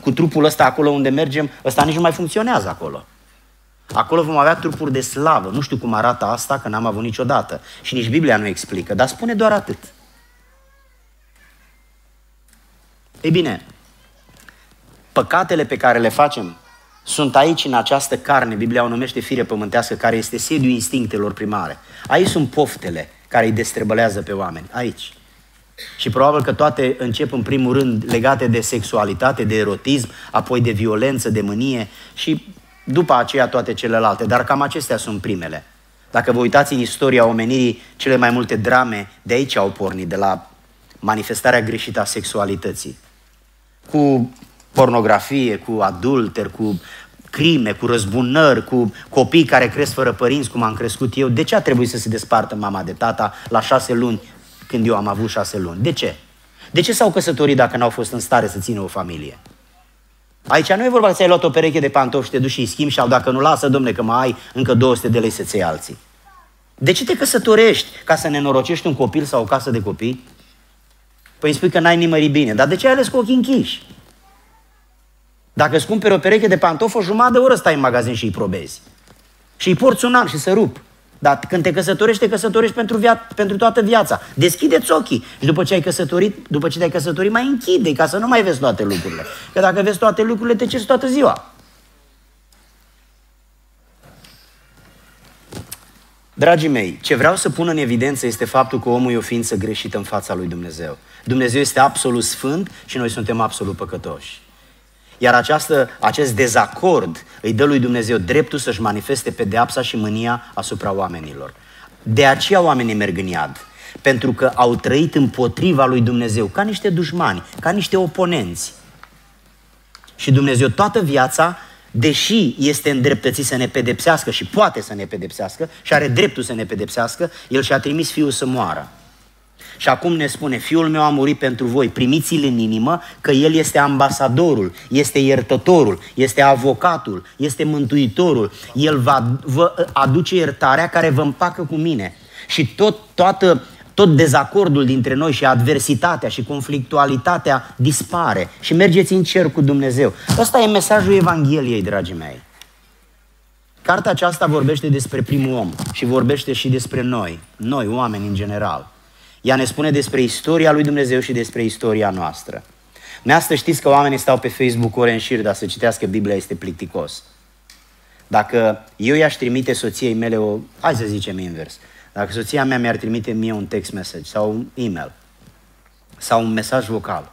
Cu trupul ăsta acolo unde mergem, ăsta nici nu mai funcționează acolo. Acolo vom avea trupuri de slavă. Nu știu cum arată asta, că n-am avut niciodată. Și nici Biblia nu explică, dar spune doar atât. Ei bine, păcatele pe care le facem sunt aici în această carne, Biblia o numește fire pământească, care este sediul instinctelor primare. Aici sunt poftele care îi destrebălează pe oameni, aici. Și probabil că toate încep în primul rând legate de sexualitate, de erotism, apoi de violență, de mânie și după aceea toate celelalte. Dar cam acestea sunt primele. Dacă vă uitați în istoria omenirii, cele mai multe drame de aici au pornit, de la manifestarea greșită a sexualității. Cu pornografie, cu adulter, cu crime, cu răzbunări, cu copii care cresc fără părinți, cum am crescut eu. De ce a trebuit să se despartă mama de tata la șase luni când eu am avut șase luni? De ce? De ce s-au căsătorit dacă n-au fost în stare să țină o familie? Aici nu e vorba că ți-ai luat o pereche de pantofi și te duci și schimbi sau dacă nu lasă, domne, că mai ai încă 200 de lei să-ți alții. De ce te căsătorești? Ca să nenorocești un copil sau o casă de copii? Păi spui că n-ai nimărit bine. Dar de ce ai ales cu ochii închiși? Dacă îți cumperi o pereche de pantofi, o jumătate de oră stai în magazin și îi probezi. Și îi porți un an și să rup. Dar când te căsătorești, te căsătorești pentru, via- pentru toată viața. Deschideți ochii și după ce ai căsătorit, după ce te-ai căsătorit, mai închide ca să nu mai vezi toate lucrurile. Că dacă vezi toate lucrurile, te ceri toată ziua. Dragii mei, ce vreau să pun în evidență este faptul că omul e o ființă greșită în fața lui Dumnezeu. Dumnezeu este absolut sfânt și noi suntem absolut păcătoși. Iar această, acest dezacord îi dă lui Dumnezeu dreptul să-și manifeste pedeapsa și mânia asupra oamenilor. De aceea oamenii merg în iad. Pentru că au trăit împotriva lui Dumnezeu, ca niște dușmani, ca niște oponenți. Și Dumnezeu toată viața, deși este îndreptățit să ne pedepsească și poate să ne pedepsească și are dreptul să ne pedepsească, El și-a trimis Fiul să moară. Și acum ne spune, fiul meu a murit pentru voi, primiți-l în inimă că el este ambasadorul, este iertătorul, este avocatul, este mântuitorul. El va, vă aduce iertarea care vă împacă cu mine. Și tot, toată, tot dezacordul dintre noi și adversitatea și conflictualitatea dispare și mergeți în cer cu Dumnezeu. Ăsta e mesajul Evangheliei, dragii mei. Cartea aceasta vorbește despre primul om și vorbește și despre noi, noi, oameni în general. Ea ne spune despre istoria lui Dumnezeu și despre istoria noastră. Noi astăzi știți că oamenii stau pe Facebook ore în șir, dar să citească Biblia este plicticos. Dacă eu i-aș trimite soției mele o... Hai să zicem invers. Dacă soția mea mi-ar trimite mie un text message sau un email sau un mesaj vocal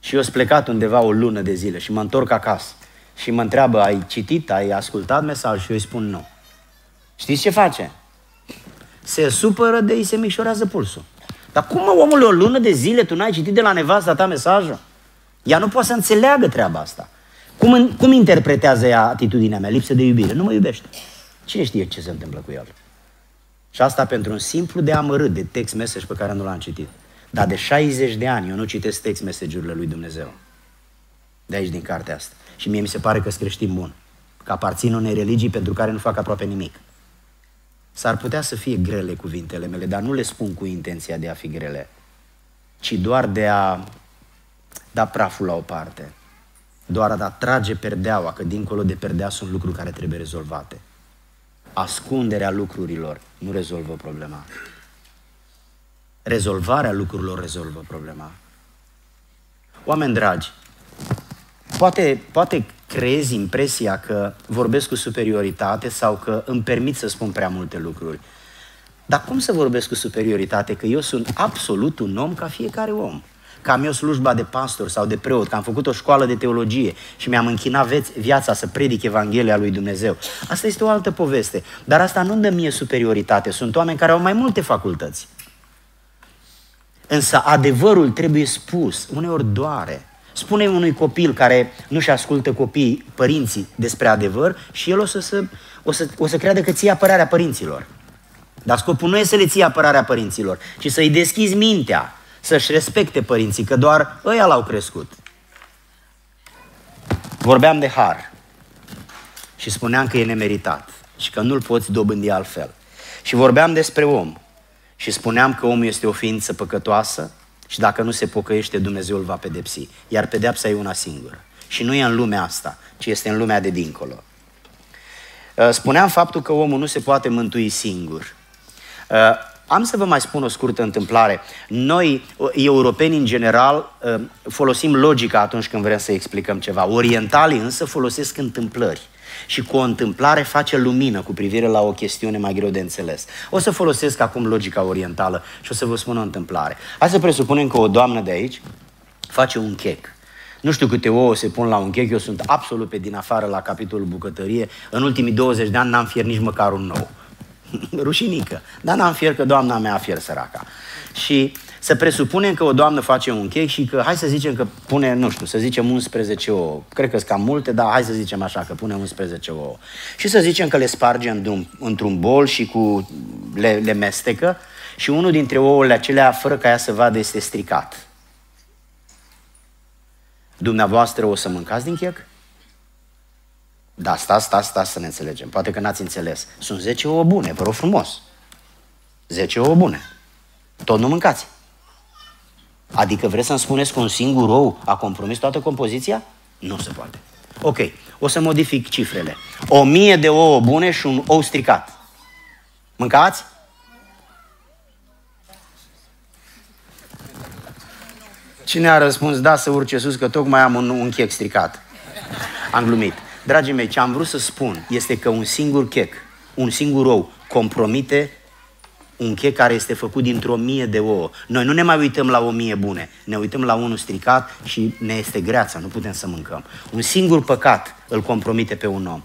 și eu sunt plecat undeva o lună de zile și mă întorc acasă și mă întreabă, ai citit, ai ascultat mesaj și eu îi spun nu. Știți ce face? Se supără de ei se micșorează pulsul. Dar cum, mă, omul, o lună de zile tu n-ai citit de la nevasta ta mesajul? Ea nu poate să înțeleagă treaba asta. Cum, cum interpretează ea atitudinea mea? Lipsă de iubire. Nu mă iubește. Cine știe ce se întâmplă cu el? Și asta pentru un simplu de amărât de text message pe care nu l-am citit. Dar de 60 de ani eu nu citesc text message-urile lui Dumnezeu. De aici din cartea asta. Și mie mi se pare că sunt creștin bun. Că aparțin unei religii pentru care nu fac aproape nimic. S-ar putea să fie grele cuvintele mele, dar nu le spun cu intenția de a fi grele, ci doar de a da praful la o parte. Doar a da trage perdeaua, că dincolo de perdea sunt lucruri care trebuie rezolvate. Ascunderea lucrurilor nu rezolvă problema. Rezolvarea lucrurilor rezolvă problema. Oameni dragi, poate, poate creezi impresia că vorbesc cu superioritate sau că îmi permit să spun prea multe lucruri. Dar cum să vorbesc cu superioritate? Că eu sunt absolut un om ca fiecare om. Că am eu slujba de pastor sau de preot, că am făcut o școală de teologie și mi-am închinat viața să predic Evanghelia lui Dumnezeu. Asta este o altă poveste. Dar asta nu dă mie superioritate. Sunt oameni care au mai multe facultăți. Însă adevărul trebuie spus. Uneori doare. Spune unui copil care nu-și ascultă copiii, părinții despre adevăr și el o să, să, o să, o să creadă că ție apărarea părinților. Dar scopul nu e să le ții apărarea părinților, ci să-i deschizi mintea, să-și respecte părinții, că doar ăia l-au crescut. Vorbeam de har și spuneam că e nemeritat și că nu-l poți dobândi altfel. Și vorbeam despre om și spuneam că omul este o ființă păcătoasă și dacă nu se pocăiește, Dumnezeu îl va pedepsi. Iar pedeapsa e una singură. Și nu e în lumea asta, ci este în lumea de dincolo. Uh, spuneam faptul că omul nu se poate mântui singur. Uh, am să vă mai spun o scurtă întâmplare. Noi, uh, europeni în general, folosim logica atunci când vrem să explicăm ceva. Orientalii însă folosesc întâmplări și cu o întâmplare face lumină cu privire la o chestiune mai greu de înțeles. O să folosesc acum logica orientală și o să vă spun o întâmplare. Hai să presupunem că o doamnă de aici face un chec. Nu știu câte ouă se pun la un chec, eu sunt absolut pe din afară la capitolul bucătărie. În ultimii 20 de ani n-am fier nici măcar un nou. Rușinică. Dar n-am fier că doamna mea a fier săraca. Și să presupunem că o doamnă face un chec și că, hai să zicem că pune, nu știu, să zicem 11 ouă. Cred că sunt cam multe, dar hai să zicem așa, că pune 11 ouă. Și să zicem că le sparge într-un, într-un bol și cu, le, le mestecă și unul dintre ouăle acelea, fără ca ea să vadă, este stricat. Dumneavoastră o să mâncați din chec? Da, stați, stați, stați să ne înțelegem. Poate că n-ați înțeles. Sunt 10 ouă bune, vă rog frumos. 10 ouă bune. Tot nu mâncați. Adică vreți să-mi spuneți că un singur ou a compromis toată compoziția? Nu se poate. Ok, o să modific cifrele. O mie de ouă bune și un ou stricat. Mâncați? Cine a răspuns da să urce sus că tocmai am un, un chec stricat? Am glumit. Dragii mei, ce am vrut să spun este că un singur chec, un singur ou, compromite un chec care este făcut dintr-o mie de ouă. Noi nu ne mai uităm la o mie bune, ne uităm la unul stricat și ne este greața, nu putem să mâncăm. Un singur păcat îl compromite pe un om.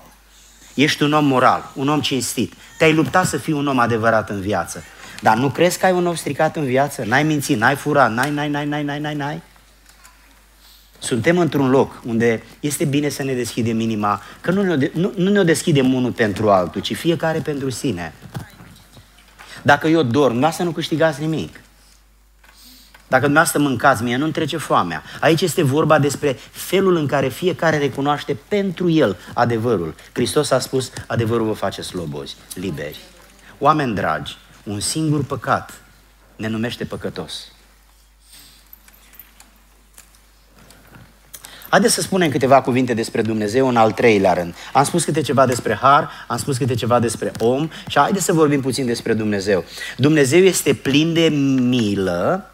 Ești un om moral, un om cinstit. Te-ai luptat să fii un om adevărat în viață. Dar nu crezi că ai un om stricat în viață? N-ai mințit, n-ai furat, n-ai, n-ai, n-ai, n-ai, n-ai, n-ai, n-ai? Suntem într-un loc unde este bine să ne deschidem inima, că nu ne, nu, nu ne-o deschidem unul pentru altul, ci fiecare pentru sine. Dacă eu dorm, să nu câștigați nimic. Dacă dumneavoastră mâncați, mie nu-mi trece foamea. Aici este vorba despre felul în care fiecare recunoaște pentru el adevărul. Hristos a spus, adevărul vă face slobozi, liberi. Oameni dragi, un singur păcat ne numește păcătos. Haideți să spunem câteva cuvinte despre Dumnezeu în al treilea rând. Am spus câte ceva despre har, am spus câte ceva despre om și haideți să vorbim puțin despre Dumnezeu. Dumnezeu este plin de milă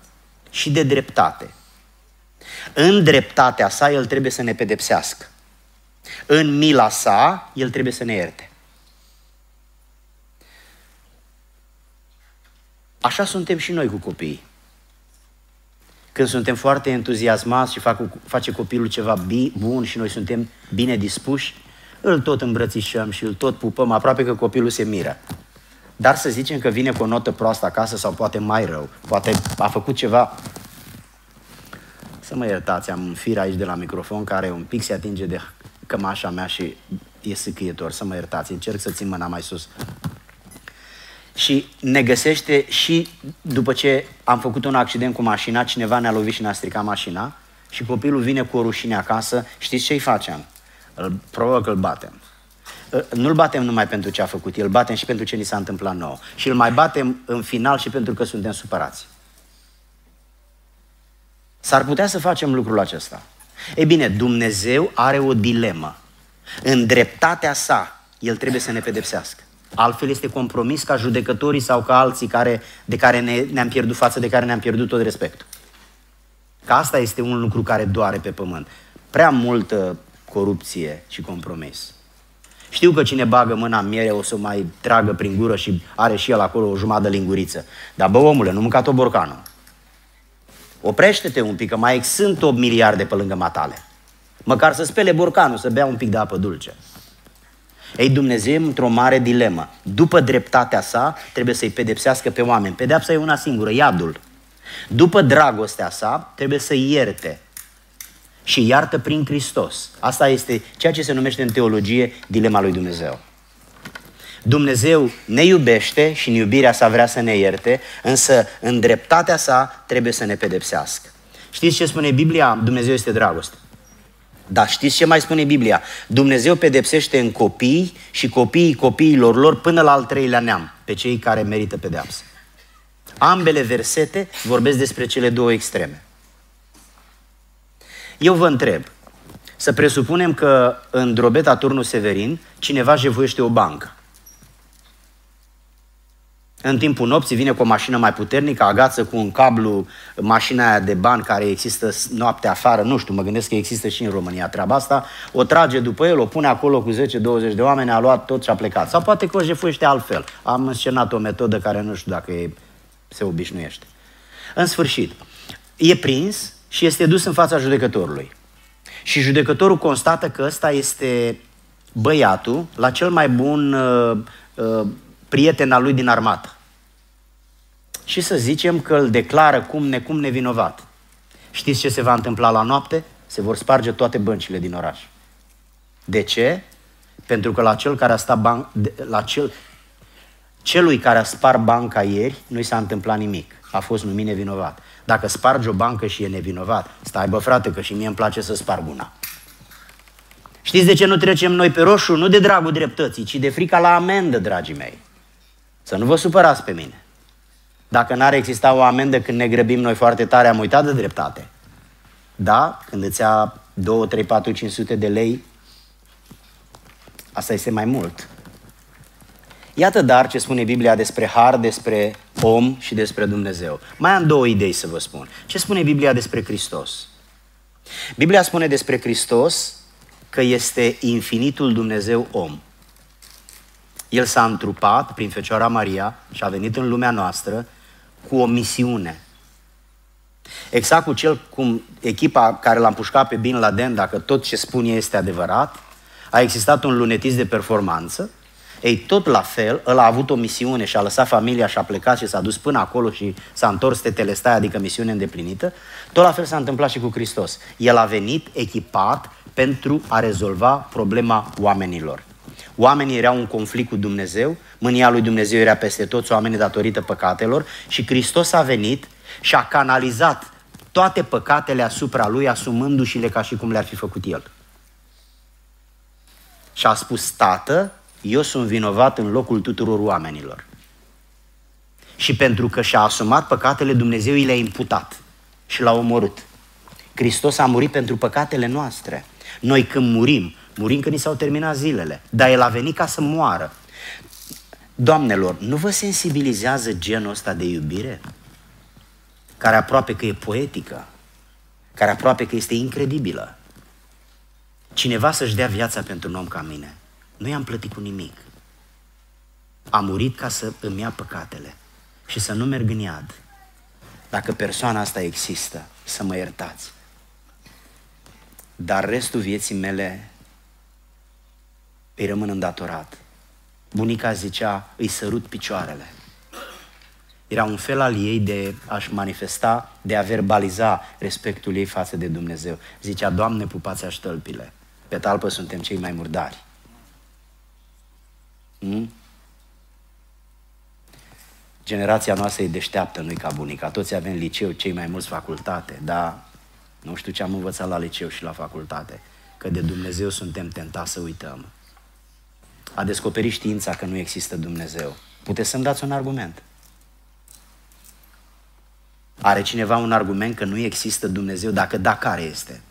și de dreptate. În dreptatea sa, El trebuie să ne pedepsească. În mila sa, El trebuie să ne ierte. Așa suntem și noi cu copiii. Când suntem foarte entuziasmați și fac, face copilul ceva bun și noi suntem bine dispuși, îl tot îmbrățișăm și îl tot pupăm, aproape că copilul se miră. Dar să zicem că vine cu o notă proastă acasă sau poate mai rău, poate a făcut ceva... Să mă iertați, am un fir aici de la microfon care un pic se atinge de cămașa mea și e sâcâietor, să mă iertați, încerc să țin mâna mai sus și ne găsește și după ce am făcut un accident cu mașina, cineva ne-a lovit și ne-a stricat mașina și copilul vine cu o rușine acasă, știți ce-i facem? Îl, probabil că îl batem. Nu-l batem numai pentru ce a făcut, îl batem și pentru ce ni s-a întâmplat nou. Și îl mai batem în final și pentru că suntem supărați. S-ar putea să facem lucrul acesta. E bine, Dumnezeu are o dilemă. În dreptatea sa, El trebuie să ne pedepsească. Altfel este compromis ca judecătorii sau ca alții care, de care ne, ne-am pierdut față de care ne-am pierdut tot respectul. Că asta este un lucru care doare pe pământ. Prea multă corupție și compromis. Știu că cine bagă mâna în miere o să mai tragă prin gură și are și el acolo o jumătate de linguriță. Dar bă, omule, nu mânca tot borcanul. Oprește-te un pic, că mai sunt 8 miliarde pe lângă matale. Măcar să spele borcanul, să bea un pic de apă dulce. Ei, Dumnezeu într-o mare dilemă. După dreptatea sa, trebuie să-i pedepsească pe oameni. Pedepsa e una singură, iadul. După dragostea sa, trebuie să-i ierte. Și iartă prin Hristos. Asta este ceea ce se numește în teologie dilema lui Dumnezeu. Dumnezeu ne iubește și în iubirea sa vrea să ne ierte, însă în dreptatea sa trebuie să ne pedepsească. Știți ce spune Biblia? Dumnezeu este dragoste. Dar știți ce mai spune Biblia? Dumnezeu pedepsește în copii și copiii copiilor lor până la al treilea neam, pe cei care merită pedeapsă. Ambele versete vorbesc despre cele două extreme. Eu vă întreb, să presupunem că în drobeta turnul Severin cineva jevuiește o bancă. În timpul nopții vine cu o mașină mai puternică, agață cu un cablu mașina aia de bani care există noaptea afară, nu știu, mă gândesc că există și în România treaba asta, o trage după el, o pune acolo cu 10-20 de oameni, a luat tot și a plecat. Sau poate că o jefuiește altfel. Am înscenat o metodă care nu știu dacă e, se obișnuiește. În sfârșit, e prins și este dus în fața judecătorului. Și judecătorul constată că ăsta este băiatul la cel mai bun uh, uh, prieten al lui din armată. Și să zicem că îl declară cum necum nevinovat. Știți ce se va întâmpla la noapte? Se vor sparge toate băncile din oraș. De ce? Pentru că la cel care a stat ban- la cel, celui care a spart banca ieri nu i s-a întâmplat nimic. A fost numit nevinovat. Dacă spargi o bancă și e nevinovat, stai bă frate că și mie îmi place să sparg una. Știți de ce nu trecem noi pe roșu? Nu de dragul dreptății, ci de frica la amendă, dragii mei. Să nu vă supărați pe mine. Dacă n-ar exista o amendă când ne grăbim noi foarte tare, am uitat de dreptate. Da, când îți ia 2, 3, 4, 500 de lei, asta este mai mult. Iată dar ce spune Biblia despre har, despre om și despre Dumnezeu. Mai am două idei să vă spun. Ce spune Biblia despre Hristos? Biblia spune despre Hristos că este infinitul Dumnezeu om. El s-a întrupat prin Fecioara Maria și a venit în lumea noastră cu o misiune. Exact cu cel cum echipa care l-a împușcat pe Bin Laden, dacă tot ce spune este adevărat, a existat un lunetist de performanță, ei, tot la fel, el a avut o misiune și a lăsat familia și a plecat și s-a dus până acolo și s-a întors tetelestai, adică misiune îndeplinită, tot la fel s-a întâmplat și cu Hristos. El a venit echipat pentru a rezolva problema oamenilor. Oamenii erau în conflict cu Dumnezeu, mânia lui Dumnezeu era peste toți oamenii datorită păcatelor și Hristos a venit și a canalizat toate păcatele asupra lui, asumându-și-le ca și cum le-ar fi făcut el. Și a spus, Tată, eu sunt vinovat în locul tuturor oamenilor. Și pentru că și-a asumat păcatele, Dumnezeu i le-a imputat și l-a omorât. Hristos a murit pentru păcatele noastre. Noi când murim, murim când ni s-au terminat zilele, dar El a venit ca să moară. Doamnelor, nu vă sensibilizează genul ăsta de iubire? Care aproape că e poetică, care aproape că este incredibilă. Cineva să-și dea viața pentru un om ca mine. Nu i-am plătit cu nimic. A murit ca să îmi ia păcatele și să nu merg în iad. Dacă persoana asta există, să mă iertați. Dar restul vieții mele îi rămân îndatorat. Bunica zicea, îi sărut picioarele. Era un fel al ei de a-și manifesta, de a verbaliza respectul ei față de Dumnezeu. Zicea, Doamne, pupați aștălpile. Pe talpă suntem cei mai murdari. Hmm? Generația noastră e deșteaptă, nu ca bunica. Toți avem liceu, cei mai mulți facultate, dar nu știu ce am învățat la liceu și la facultate, că de Dumnezeu suntem tentați să uităm. A descoperit știința că nu există Dumnezeu. Puteți să-mi dați un argument. Are cineva un argument că nu există Dumnezeu? Dacă da, care este?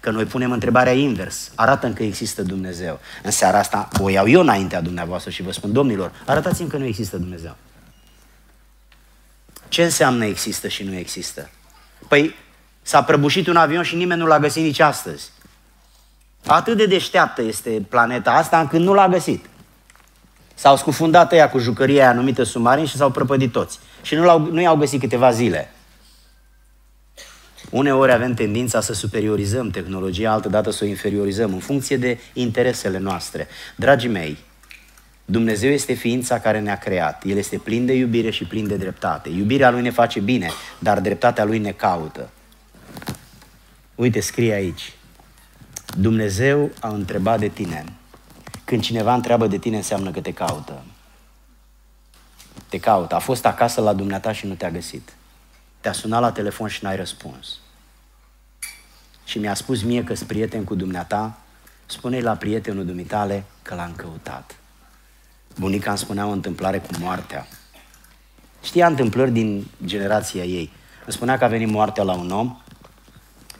Că noi punem întrebarea invers. arată că există Dumnezeu. În seara asta o iau eu înaintea dumneavoastră și vă spun, domnilor, arătați-mi că nu există Dumnezeu. Ce înseamnă există și nu există? Păi s-a prăbușit un avion și nimeni nu l-a găsit nici astăzi. Atât de deșteaptă este planeta asta încât nu l-a găsit. S-au scufundat ea cu jucăria aia numită submarin și s-au prăpădit toți. Și nu, l-au, nu i-au găsit câteva zile. Uneori avem tendința să superiorizăm tehnologia, altădată să o inferiorizăm în funcție de interesele noastre. Dragii mei, Dumnezeu este ființa care ne-a creat. El este plin de iubire și plin de dreptate. Iubirea Lui ne face bine, dar dreptatea Lui ne caută. Uite, scrie aici. Dumnezeu a întrebat de tine. Când cineva întreabă de tine, înseamnă că te caută. te caută, a fost acasă la dumneata și nu te-a găsit. Te-a sunat la telefon și n-ai răspuns. Și mi-a spus mie că-s prieten cu dumneata, spune la prietenul dumitale că l-am căutat. Bunica îmi spunea o întâmplare cu moartea. Știa întâmplări din generația ei. Îmi spunea că a venit moartea la un om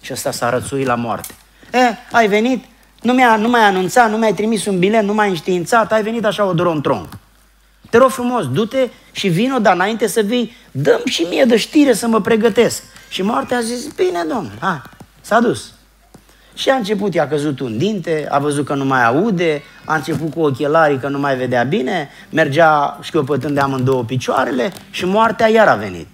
și ăsta s-a rățuit la moarte. E, ai venit? Nu, mi-a, nu mi-ai anunțat, nu mi-ai trimis un bilet, nu m-ai înștiințat, ai venit așa o dron Te rog frumos, du-te și vino, dar înainte să vii, dăm și mie de știre să mă pregătesc. Și moartea a zis, bine, domnule, ha, s-a dus. Și a început, i-a căzut un dinte, a văzut că nu mai aude, a început cu ochelarii că nu mai vedea bine, mergea șchiopătând de amândouă picioarele și moartea iar a venit.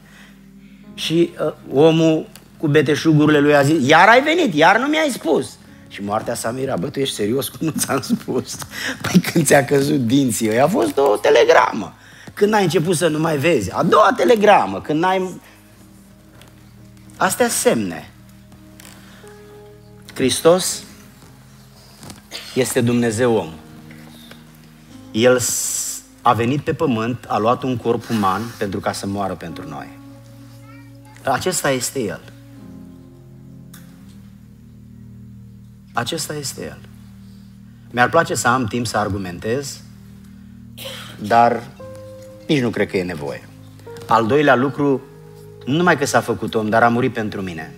Și uh, omul cu beteșugurile lui a zis, iar ai venit, iar nu mi-ai spus. Și moartea s-a mirat, bă, tu ești serios cum nu ți-am spus? Păi când ți-a căzut dinții, a fost o telegramă. Când ai început să nu mai vezi, a doua telegramă, când ai... Astea semne. Hristos este Dumnezeu om. El a venit pe pământ, a luat un corp uman pentru ca să moară pentru noi. Acesta este El. Acesta este El. Mi-ar place să am timp să argumentez, dar nici nu cred că e nevoie. Al doilea lucru, nu numai că s-a făcut om, dar a murit pentru mine.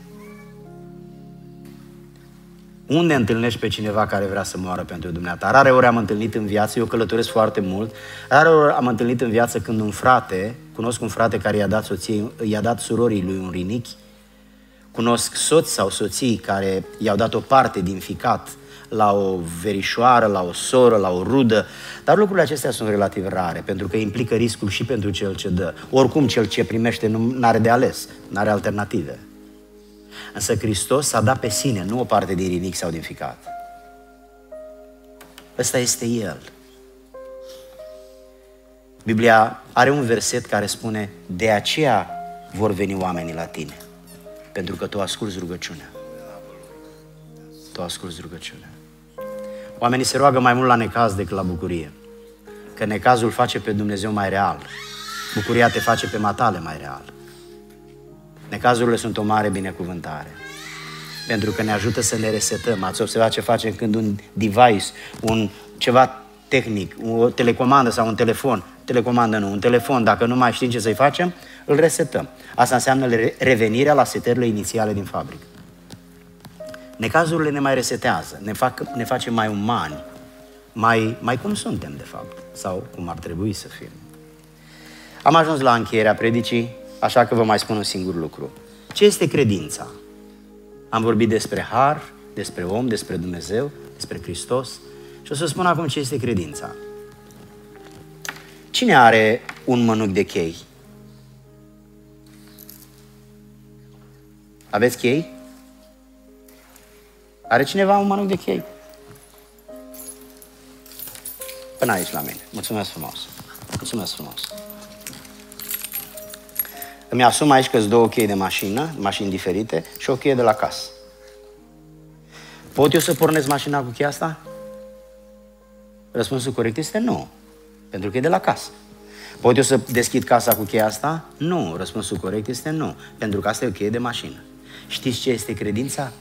Unde întâlnești pe cineva care vrea să moară pentru dumneata? Rare ori am întâlnit în viață, eu călătoresc foarte mult, rare ori am întâlnit în viață când un frate, cunosc un frate care i-a dat, soției, i-a dat surorii lui un rinichi, cunosc soți sau soții care i-au dat o parte din ficat la o verișoară, la o soră, la o rudă, dar lucrurile acestea sunt relativ rare, pentru că implică riscul și pentru cel ce dă. Oricum, cel ce primește nu are de ales, nu are alternative. Însă Hristos s-a dat pe sine, nu o parte din rinic sau din ficat. Ăsta este El. Biblia are un verset care spune, de aceea vor veni oamenii la tine, pentru că tu asculți rugăciunea. Tu asculți rugăciunea. Oamenii se roagă mai mult la necaz decât la bucurie. Că necazul face pe Dumnezeu mai real. Bucuria te face pe matale mai real. Necazurile sunt o mare binecuvântare. Pentru că ne ajută să ne resetăm. Ați observat ce facem când un device, un ceva tehnic, o telecomandă sau un telefon, telecomandă nu, un telefon, dacă nu mai știm ce să-i facem, îl resetăm. Asta înseamnă revenirea la setările inițiale din fabrică. Necazurile ne mai resetează, ne, fac, ne face mai umani, mai, mai cum suntem, de fapt, sau cum ar trebui să fim. Am ajuns la încheierea predicii. Așa că vă mai spun un singur lucru. Ce este credința? Am vorbit despre har, despre om, despre Dumnezeu, despre Hristos și o să spun acum ce este credința. Cine are un mănuc de chei? Aveți chei? Are cineva un mănuc de chei? Până aici la mine. Mulțumesc frumos. Mulțumesc frumos. Îmi asum aici că două chei de mașină, mașini diferite, și o cheie de la casă. Pot eu să pornesc mașina cu cheia asta? Răspunsul corect este nu, pentru că e de la casă. Pot eu să deschid casa cu cheia asta? Nu. Răspunsul corect este nu, pentru că asta e o cheie de mașină. Știți ce este credința?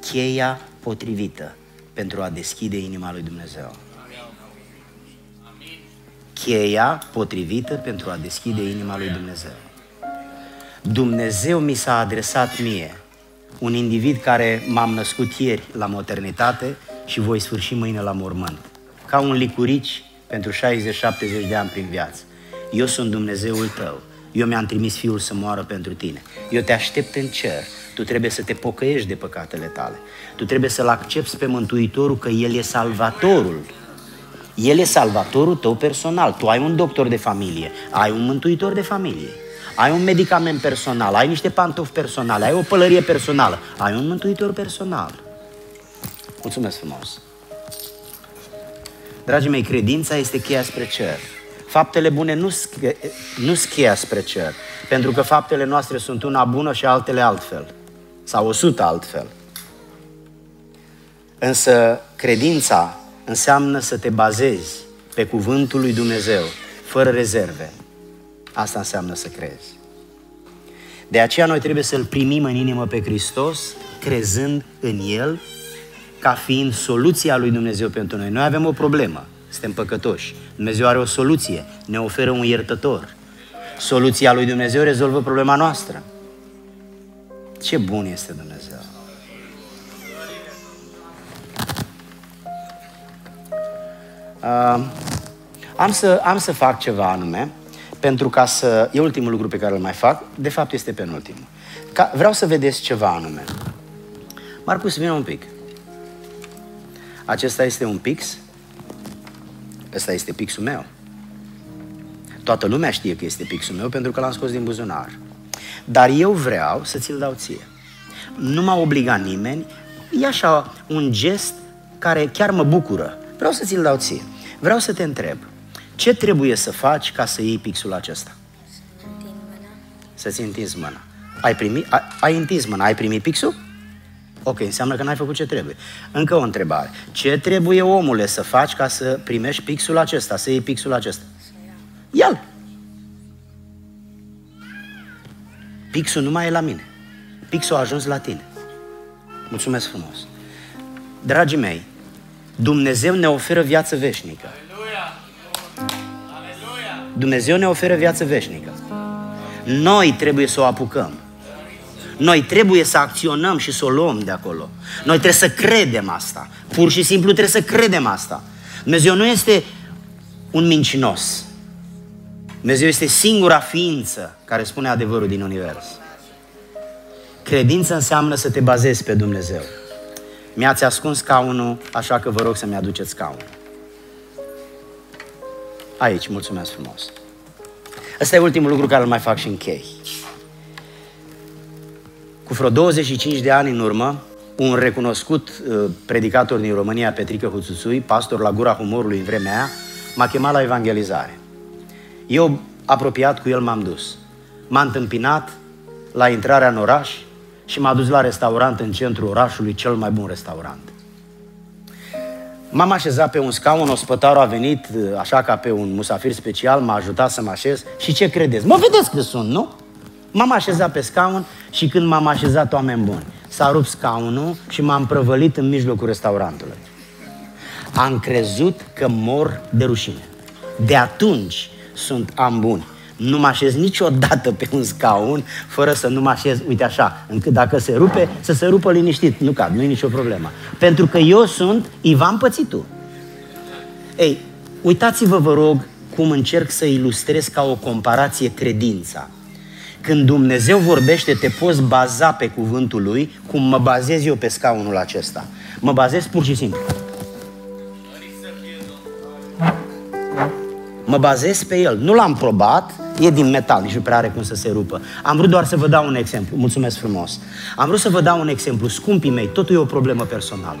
Cheia potrivită pentru a deschide inima lui Dumnezeu. Cheia potrivită pentru a deschide inima lui Dumnezeu. Dumnezeu mi s-a adresat mie, un individ care m-am născut ieri la maternitate și voi sfârși mâine la mormânt. Ca un licurici pentru 60-70 de ani prin viață. Eu sunt Dumnezeul tău. Eu mi-am trimis Fiul să moară pentru tine. Eu te aștept în cer. Tu trebuie să te pocăiești de păcatele tale. Tu trebuie să-L accepti pe Mântuitorul că El e salvatorul. El e salvatorul tău personal. Tu ai un doctor de familie, ai un mântuitor de familie ai un medicament personal, ai niște pantofi personale, ai o pălărie personală, ai un mântuitor personal. Mulțumesc frumos! Dragii mei, credința este cheia spre cer. Faptele bune nu nu cheia spre cer, pentru că faptele noastre sunt una bună și altele altfel, sau o sută altfel. Însă credința înseamnă să te bazezi pe cuvântul lui Dumnezeu, fără rezerve. Asta înseamnă să crezi. De aceea noi trebuie să-L primim în inimă pe Hristos, crezând în El, ca fiind soluția lui Dumnezeu pentru noi. Noi avem o problemă, suntem păcătoși. Dumnezeu are o soluție, ne oferă un iertător. Soluția lui Dumnezeu rezolvă problema noastră. Ce bun este Dumnezeu! Uh, am, să, am să fac ceva anume, pentru ca să... E ultimul lucru pe care îl mai fac, de fapt este penultimul. Ca, vreau să vedeți ceva anume. Marcus, vină un pic. Acesta este un pix. Ăsta este pixul meu. Toată lumea știe că este pixul meu pentru că l-am scos din buzunar. Dar eu vreau să ți-l dau ție. Nu m-a obligat nimeni, e așa un gest care chiar mă bucură. Vreau să ți-l dau ție. Vreau să te întreb, ce trebuie să faci ca să iei pixul acesta? Să-ți întinzi mâna. Ai, primit, ai, ai întins mâna, ai primit pixul? Ok, înseamnă că n-ai făcut ce trebuie. Încă o întrebare. Ce trebuie, omule, să faci ca să primești pixul acesta, să iei pixul acesta? Ia-l! Pixul nu mai e la mine. Pixul a ajuns la tine. Mulțumesc frumos. Dragii mei, Dumnezeu ne oferă viață veșnică. Dumnezeu ne oferă viață veșnică. Noi trebuie să o apucăm. Noi trebuie să acționăm și să o luăm de acolo. Noi trebuie să credem asta. Pur și simplu trebuie să credem asta. Dumnezeu nu este un mincinos. Dumnezeu este singura ființă care spune adevărul din univers. Credință înseamnă să te bazezi pe Dumnezeu. Mi-ați ascuns scaunul, așa că vă rog să-mi aduceți scaunul. Aici, mulțumesc frumos. Ăsta e ultimul lucru care îl mai fac și închei. Cu vreo 25 de ani în urmă, un recunoscut uh, predicator din România, Petrică Huțuțui, pastor la gura humorului în vremea aia, m-a chemat la evangelizare. Eu, apropiat cu el, m-am dus. M-a întâmpinat la intrarea în oraș și m-a dus la restaurant în centrul orașului, cel mai bun restaurant. M-am așezat pe un scaun, ospătarul a venit așa ca pe un musafir special, m-a ajutat să mă așez și ce credeți? Mă vedeți că sunt, nu? M-am așezat pe scaun și când m-am așezat oameni buni, s-a rupt scaunul și m-am prăvălit în mijlocul restaurantului. Am crezut că mor de rușine. De atunci sunt am buni. Nu mă așez niciodată pe un scaun fără să nu mă așez, uite așa, încât dacă se rupe, să se rupă liniștit. Nu cad, nu e nicio problemă. Pentru că eu sunt Ivan Pățitu. Ei, uitați-vă, vă rog, cum încerc să ilustrez ca o comparație credința. Când Dumnezeu vorbește, te poți baza pe cuvântul Lui, cum mă bazez eu pe scaunul acesta. Mă bazez pur și simplu. Mă bazez pe el. Nu l-am probat, e din metal, nici nu prea are cum să se rupă. Am vrut doar să vă dau un exemplu. Mulțumesc frumos. Am vrut să vă dau un exemplu. Scumpii mei, totul e o problemă personală.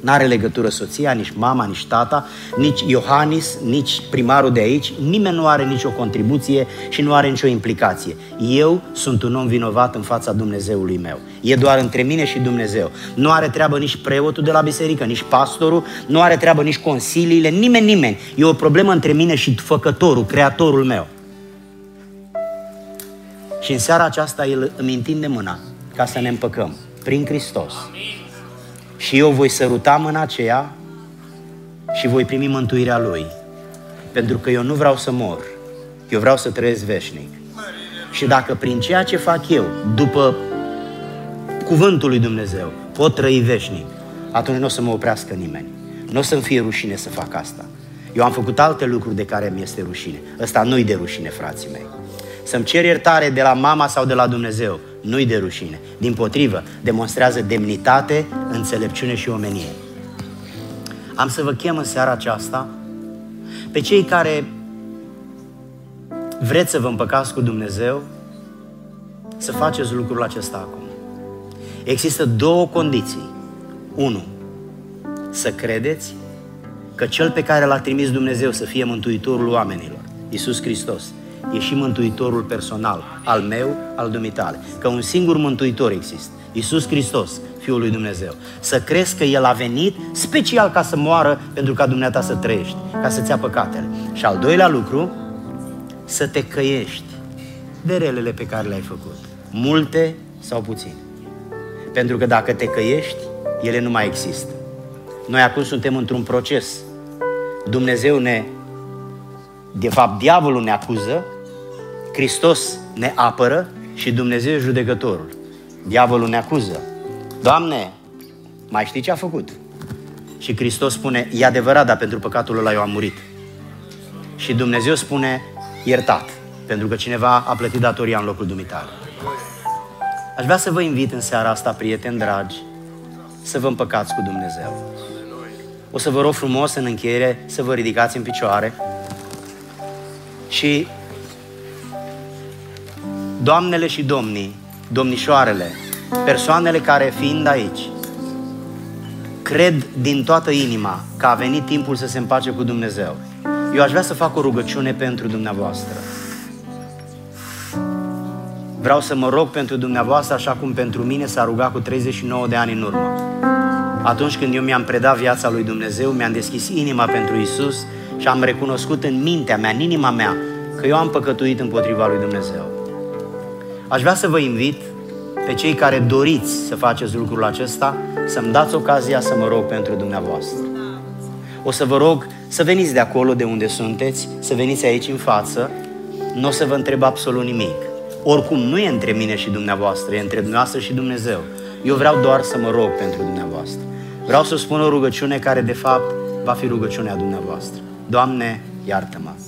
N-are legătură soția, nici mama, nici tata, nici Iohannis, nici primarul de aici. Nimeni nu are nicio contribuție și nu are nicio implicație. Eu sunt un om vinovat în fața Dumnezeului meu. E doar între mine și Dumnezeu. Nu are treabă nici preotul de la biserică, nici pastorul, nu are treabă nici consiliile, nimeni, nimeni. E o problemă între mine și făcătorul, creatorul meu. Și în seara aceasta el îmi întinde mâna ca să ne împăcăm prin Hristos. Amin și eu voi săruta mâna aceea și voi primi mântuirea Lui. Pentru că eu nu vreau să mor, eu vreau să trăiesc veșnic. Și dacă prin ceea ce fac eu, după cuvântul lui Dumnezeu, pot trăi veșnic, atunci nu o să mă oprească nimeni. Nu o să-mi fie rușine să fac asta. Eu am făcut alte lucruri de care mi este rușine. Ăsta nu-i de rușine, frații mei. Să-mi cer iertare de la mama sau de la Dumnezeu nu-i de rușine. Din potrivă, demonstrează demnitate, înțelepciune și omenie. Am să vă chem în seara aceasta pe cei care vreți să vă împăcați cu Dumnezeu, să faceți lucrul acesta acum. Există două condiții. Unu, să credeți că Cel pe care l-a trimis Dumnezeu să fie Mântuitorul oamenilor, Iisus Hristos, e și mântuitorul personal, al meu, al dumitale. Că un singur mântuitor există, Iisus Hristos, Fiul lui Dumnezeu. Să crezi că El a venit special ca să moară pentru ca dumneata să trăiești, ca să-ți ia păcatele. Și al doilea lucru, să te căiești de relele pe care le-ai făcut. Multe sau puține. Pentru că dacă te căiești, ele nu mai există. Noi acum suntem într-un proces. Dumnezeu ne, de fapt, diavolul ne acuză, Hristos ne apără și Dumnezeu e judecătorul. Diavolul ne acuză. Doamne, mai știi ce a făcut? Și Hristos spune, e adevărat, dar pentru păcatul ăla eu am murit. Și Dumnezeu spune, iertat, pentru că cineva a plătit datoria în locul dumitale. Aș vrea să vă invit în seara asta, prieteni dragi, să vă împăcați cu Dumnezeu. O să vă rog frumos în încheiere să vă ridicați în picioare și doamnele și domnii, domnișoarele, persoanele care fiind aici, cred din toată inima că a venit timpul să se împace cu Dumnezeu. Eu aș vrea să fac o rugăciune pentru dumneavoastră. Vreau să mă rog pentru dumneavoastră așa cum pentru mine s-a rugat cu 39 de ani în urmă. Atunci când eu mi-am predat viața lui Dumnezeu, mi-am deschis inima pentru Isus și am recunoscut în mintea mea, în inima mea, că eu am păcătuit împotriva lui Dumnezeu. Aș vrea să vă invit pe cei care doriți să faceți lucrul acesta, să-mi dați ocazia să mă rog pentru dumneavoastră. O să vă rog să veniți de acolo de unde sunteți, să veniți aici în față, nu o să vă întreb absolut nimic. Oricum, nu e între mine și dumneavoastră, e între dumneavoastră și Dumnezeu. Eu vreau doar să mă rog pentru dumneavoastră. Vreau să spun o rugăciune care, de fapt, va fi rugăciunea dumneavoastră. Doamne, iartă-mă!